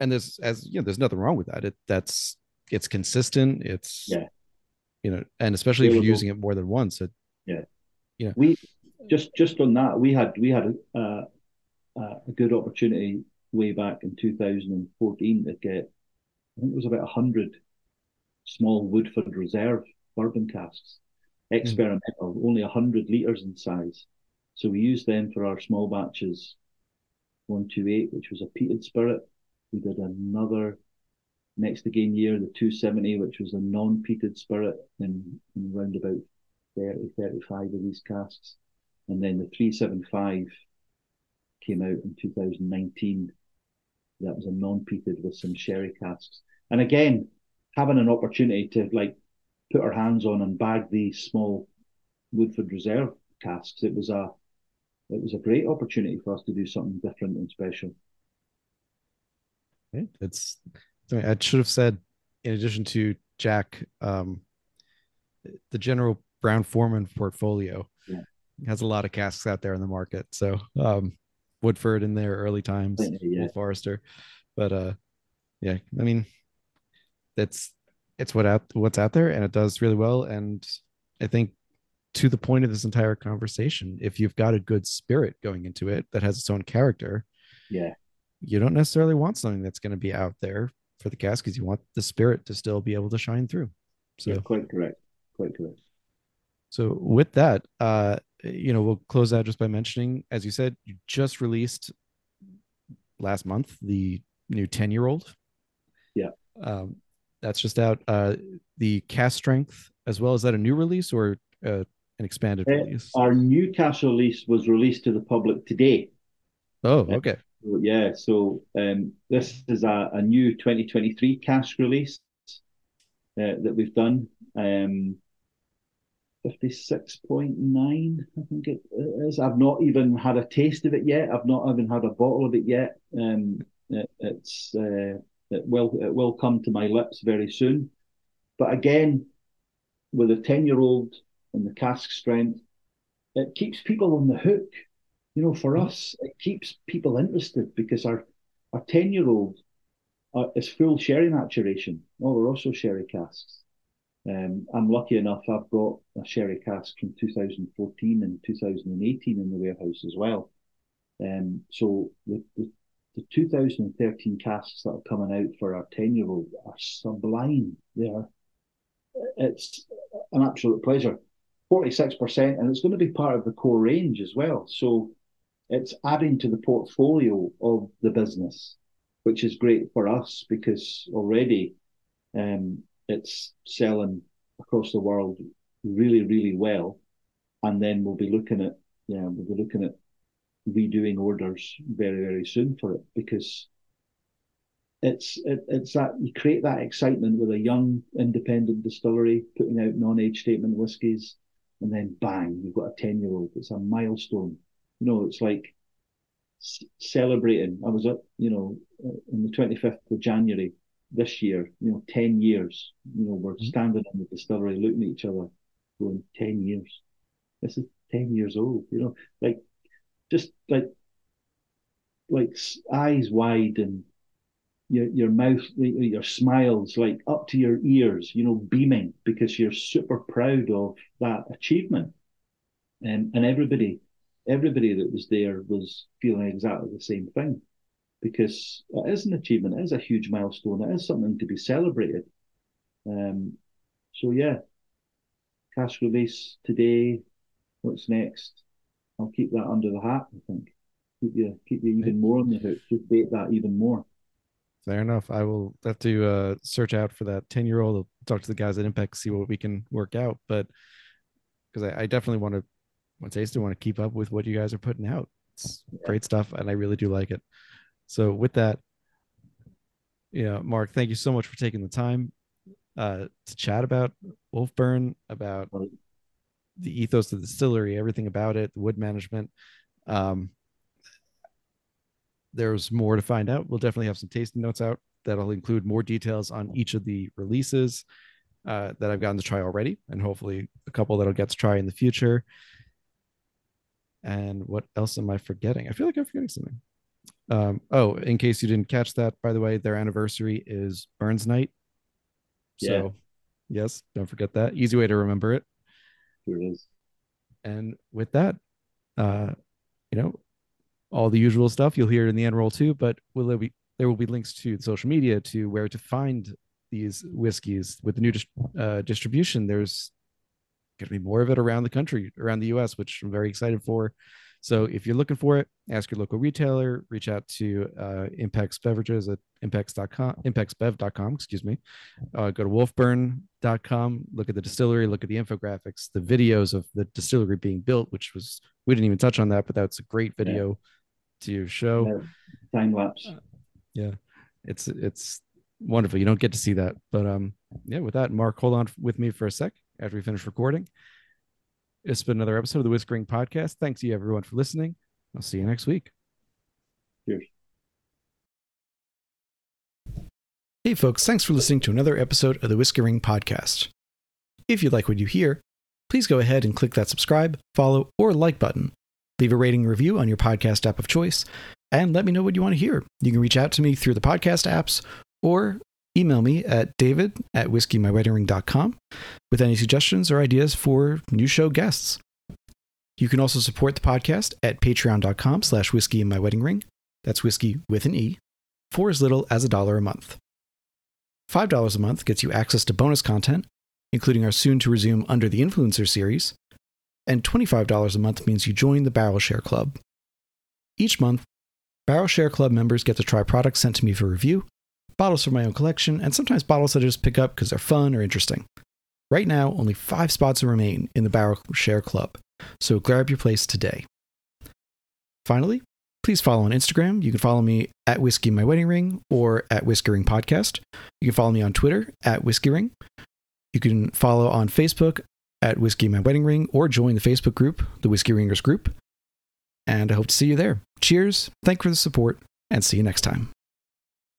and there's as you know, there's nothing wrong with that. It that's it's consistent. It's yeah, you know, and especially if you're using it more than once. It, yeah, you know, we just just on that we had we had a, uh, a good opportunity way back in 2014 to get, I think it was about 100 small Woodford Reserve bourbon casks, hmm. experimental, mm. only 100 litres in size. So we used them for our small batches 128, which was a peated spirit. We did another next again year, the 270, which was a non peated spirit in, in around about 30, 35 of these casks. And then the 375 came out in 2019. That was a non-peated with some sherry casks. And again, having an opportunity to like put our hands on and bag these small Woodford Reserve casks, it was a it was a great opportunity for us to do something different and special. It's I should have said in addition to Jack, um, the general Brown-Forman portfolio yeah. has a lot of casks out there in the market. So um, Woodford in their early times, yeah. Forester. But uh yeah, I mean that's it's what out what's out there and it does really well. And I think to the point of this entire conversation, if you've got a good spirit going into it that has its own character, yeah, you don't necessarily want something that's going to be out there for the cast because you want the spirit to still be able to shine through. So yeah, quite correct. Quite correct. So with that, uh, you know, we'll close out just by mentioning, as you said, you just released last month the new 10 year old. Yeah. Um, that's just out. Uh, the cask strength, as well as that a new release or uh, an expanded uh, release? Our new cask release was released to the public today. Oh, okay. Uh, yeah. So um, this is a, a new 2023 cask release uh, that we've done. Um, 56.9, I think it is. I've not even had a taste of it yet. I've not even had a bottle of it yet. Um, it, it's uh, it will it will come to my lips very soon. But again, with a 10 year old and the cask strength, it keeps people on the hook. You know, for us, it keeps people interested because our our 10 year old uh, is full sherry maturation. Oh, we're also sherry casks. Um, I'm lucky enough, I've got a sherry cask from 2014 and 2018 in the warehouse as well. Um, so the, the, the 2013 casks that are coming out for our 10 year old are sublime. They are it's an absolute pleasure. 46%, and it's going to be part of the core range as well. So it's adding to the portfolio of the business, which is great for us because already um, it's selling across the world really, really well. And then we'll be looking at, yeah, we'll be looking at redoing orders very, very soon for it because it's it, it's that you create that excitement with a young independent distillery putting out non-age statement whiskies, and then bang, you've got a ten year old. It's a milestone. You know, it's like c- celebrating. I was at you know on the twenty fifth of January this year. You know, ten years. You know, we're mm-hmm. standing in the distillery looking at each other, going ten years. This is ten years old. You know, like just like like eyes wide and your your mouth, your smiles like up to your ears, you know, beaming because you're super proud of that achievement. And and everybody, everybody that was there was feeling exactly the same thing, because it is an achievement, it is a huge milestone, it is something to be celebrated. Um, so yeah, cask release today. What's next? I'll keep that under the hat. I think keep you keep you even more on the hook. Just bait that even more. Fair enough. I will have to uh, search out for that 10 year old. talk to the guys at Impex, see what we can work out. But because I, I, definitely want to, want to want to keep up with what you guys are putting out. It's yeah. great stuff. And I really do like it. So with that, yeah, Mark, thank you so much for taking the time uh, to chat about Wolfburn, about the ethos of the distillery, everything about it, the wood management. Um, there's more to find out. We'll definitely have some tasting notes out that'll include more details on each of the releases uh, that I've gotten to try already, and hopefully a couple that I'll get to try in the future. And what else am I forgetting? I feel like I'm forgetting something. Um, oh, in case you didn't catch that, by the way, their anniversary is Burns Night. So, yeah. yes, don't forget that. Easy way to remember it. Here it is. And with that, uh, you know, all the usual stuff. You'll hear it in the end roll too, but will there be there will be links to social media to where to find these whiskeys with the new uh, distribution. There's going to be more of it around the country, around the U.S., which I'm very excited for. So if you're looking for it, ask your local retailer, reach out to uh, Impex Beverages at impex.com, impexbev.com, excuse me. Uh, go to wolfburn.com, look at the distillery, look at the infographics, the videos of the distillery being built, which was, we didn't even touch on that, but that's a great video to your show. time lapse. Uh, yeah, it's it's wonderful. You don't get to see that, but um, yeah. With that, Mark, hold on with me for a sec after we finish recording. It's been another episode of the Whiskey Ring Podcast. Thanks to you everyone for listening. I'll see you next week. Cheers. Hey, folks, thanks for listening to another episode of the Whiskey Ring Podcast. If you like what you hear, please go ahead and click that subscribe, follow, or like button leave a rating review on your podcast app of choice, and let me know what you want to hear. You can reach out to me through the podcast apps or email me at david at whiskeymyweddingring.com with any suggestions or ideas for new show guests. You can also support the podcast at patreon.com slash whiskey in my wedding ring. That's whiskey with an E, for as little as a dollar a month. $5 a month gets you access to bonus content, including our soon to resume Under the Influencer series, and $25 a month means you join the Barrel Share Club. Each month, Barrel Share Club members get to try products sent to me for review, bottles from my own collection, and sometimes bottles that I just pick up because they're fun or interesting. Right now, only five spots remain in the Barrel Share Club, so grab your place today. Finally, please follow on Instagram. You can follow me at Whiskey My Wedding Ring or at Whiskey Ring Podcast. You can follow me on Twitter at Whiskey Ring. You can follow on Facebook at Whiskey My Wedding Ring or join the Facebook group, the Whiskey Ringers group. And I hope to see you there. Cheers, thank you for the support, and see you next time.